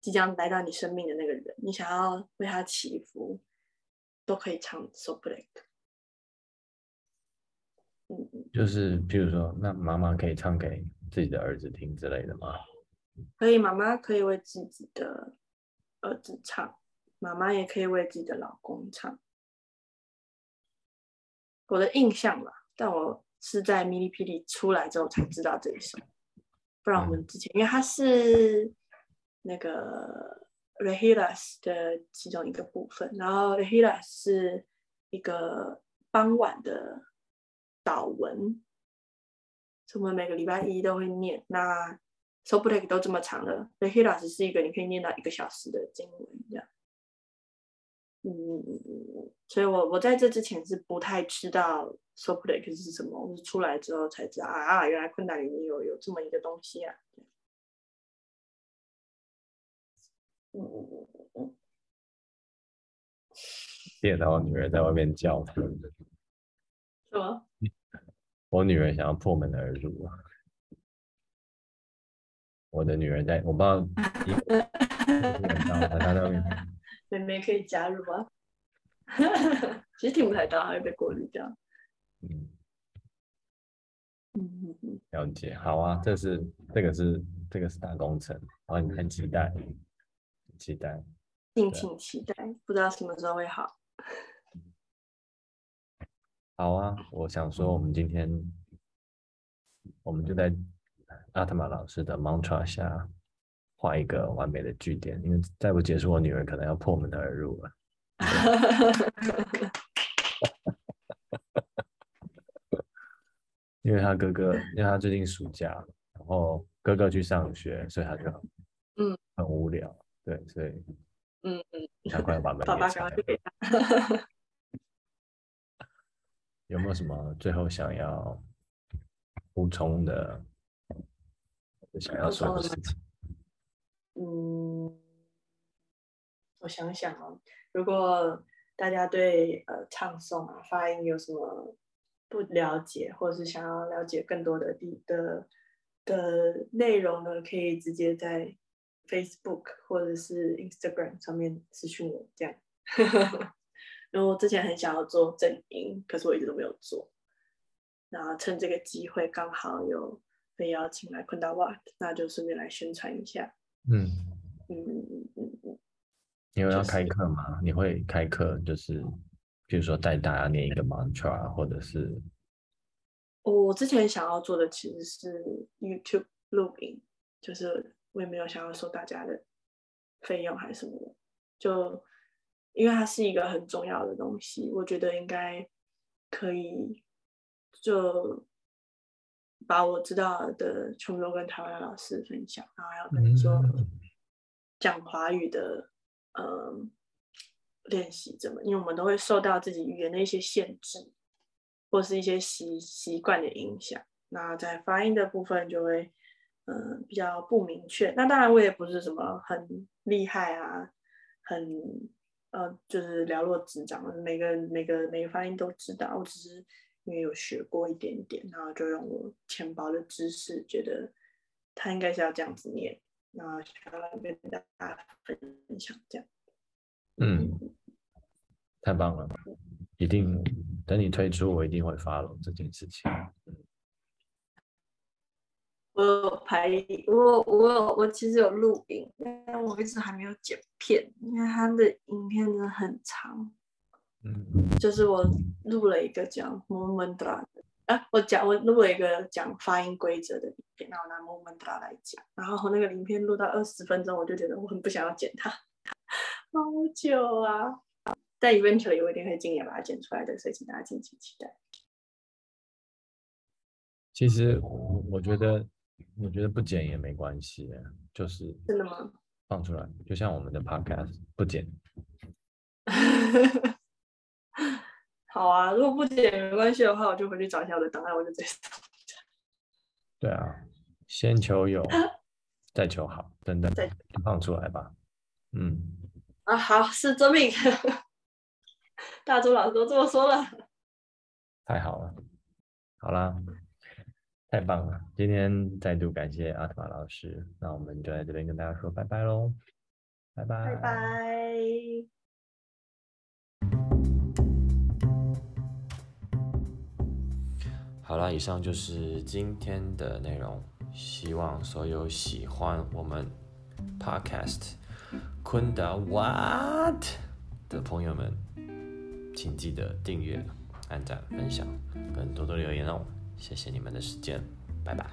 即将来到你生命的那个人，你想要为他祈福，都可以唱 So Black。嗯嗯，就是譬如说，那妈妈可以唱给自己的儿子听之类的吗？可以，妈妈可以为自己的儿子唱，妈妈也可以为自己的老公唱。我的印象吧，但我是在米哩霹雳出来之后才知道这一首，不然我们之前，因为它是那个 Rehilas 的其中一个部分，然后 Rehilas 是一个傍晚的祷文，所以我们每个礼拜一都会念。那 So Black 都这么长了，Rehilas 是一个你可以念到一个小时的经文，这样。嗯，所以我我在这之前是不太知道 So Black 是什么，我是出来之后才知道啊，原来困难里面有有这么一个东西啊。嗯嗯嗯嗯嗯，电脑女儿在外面叫，什么？(laughs) 我女儿想要破门而入啊。我的女儿在，我不知道她在外面。(laughs) 妹妹可以加入啊。(laughs) 其实听不太到，还会被过滤掉。嗯，嗯嗯嗯，了解，好啊，这是这个是这个是大工程，啊，你很期待，期待。敬请期待，不知道什么时候会好。好啊，我想说，我们今天我们就在阿特玛老师的 mantra 下画一个完美的句点，因为再不结束，我女儿可能要破门而入了。(laughs) (laughs) 因为他哥哥，因为他最近暑假，然后哥哥去上学，所以他就嗯很无聊，对，所以嗯嗯，(laughs) 赶快把门爸爸给拆赶快给他。有没有什么最后想要补充的，想要说的事情？嗯，我想想哦，如果大家对呃唱诵啊发音有什么不了解，或者是想要了解更多的地的的内容呢，可以直接在 Facebook 或者是 Instagram 上面私讯我这样。(laughs) 因为我之前很想要做正音，可是我一直都没有做。那趁这个机会，刚好有被邀请来昆达瓦，那就顺便来宣传一下。嗯，嗯嗯嗯嗯，你有要开课吗？你会开课，就是比如说带大家念一个 mantra，或者是我之前想要做的其实是 YouTube 录影，就是我也没有想要收大家的费用还是什么的，就因为它是一个很重要的东西，我觉得应该可以就把我知道的全部都跟台湾老师分享，然后还有跟说嗯讲华语的呃练习怎么，因为我们都会受到自己语言的一些限制，或是一些习习惯的影响。那在发音的部分就会嗯比较不明确。那当然我也不是什么很厉害啊，很呃就是了若指掌，每个每个每个发音都知道。我只是因为有学过一点点，然后就用我浅薄的知识，觉得他应该是要这样子念，那想要来跟大家分享这样。嗯，太棒了，一定等你推出，我一定会 follow 这件事情。我有拍，我我有我其实有录影，但我一直还没有剪片，因为它的影片真的很长。嗯，就是我录了一个讲 Momandra 的，啊，我讲我录了一个讲发音规则的影片，然后拿 moment 来讲，然后那个影片录到二十分钟，我就觉得我很不想要剪它，好久啊！但 eventually 我一定会尽力把它剪出来的，所以请大家敬请期待。其实我我觉得，我觉得不剪也没关系，就是真的吗？放出来，就像我们的 podcast 不剪。(laughs) 好啊，如果不剪没关系的话，我就回去找一下我的档案，我就直接。对啊，先求有，(laughs) 再求好，等等，再放出来吧。嗯。啊，好，是真命。(laughs) 大周老师都这么说了。太好了，好啦，太棒了！今天再度感谢阿特玛老师，那我们就在这边跟大家说拜拜喽，拜拜，拜拜。好了，以上就是今天的内容。希望所有喜欢我们 Podcast 昆达 What 的朋友们，请记得订阅、按赞、分享，跟多多留言哦。谢谢你们的时间，拜拜。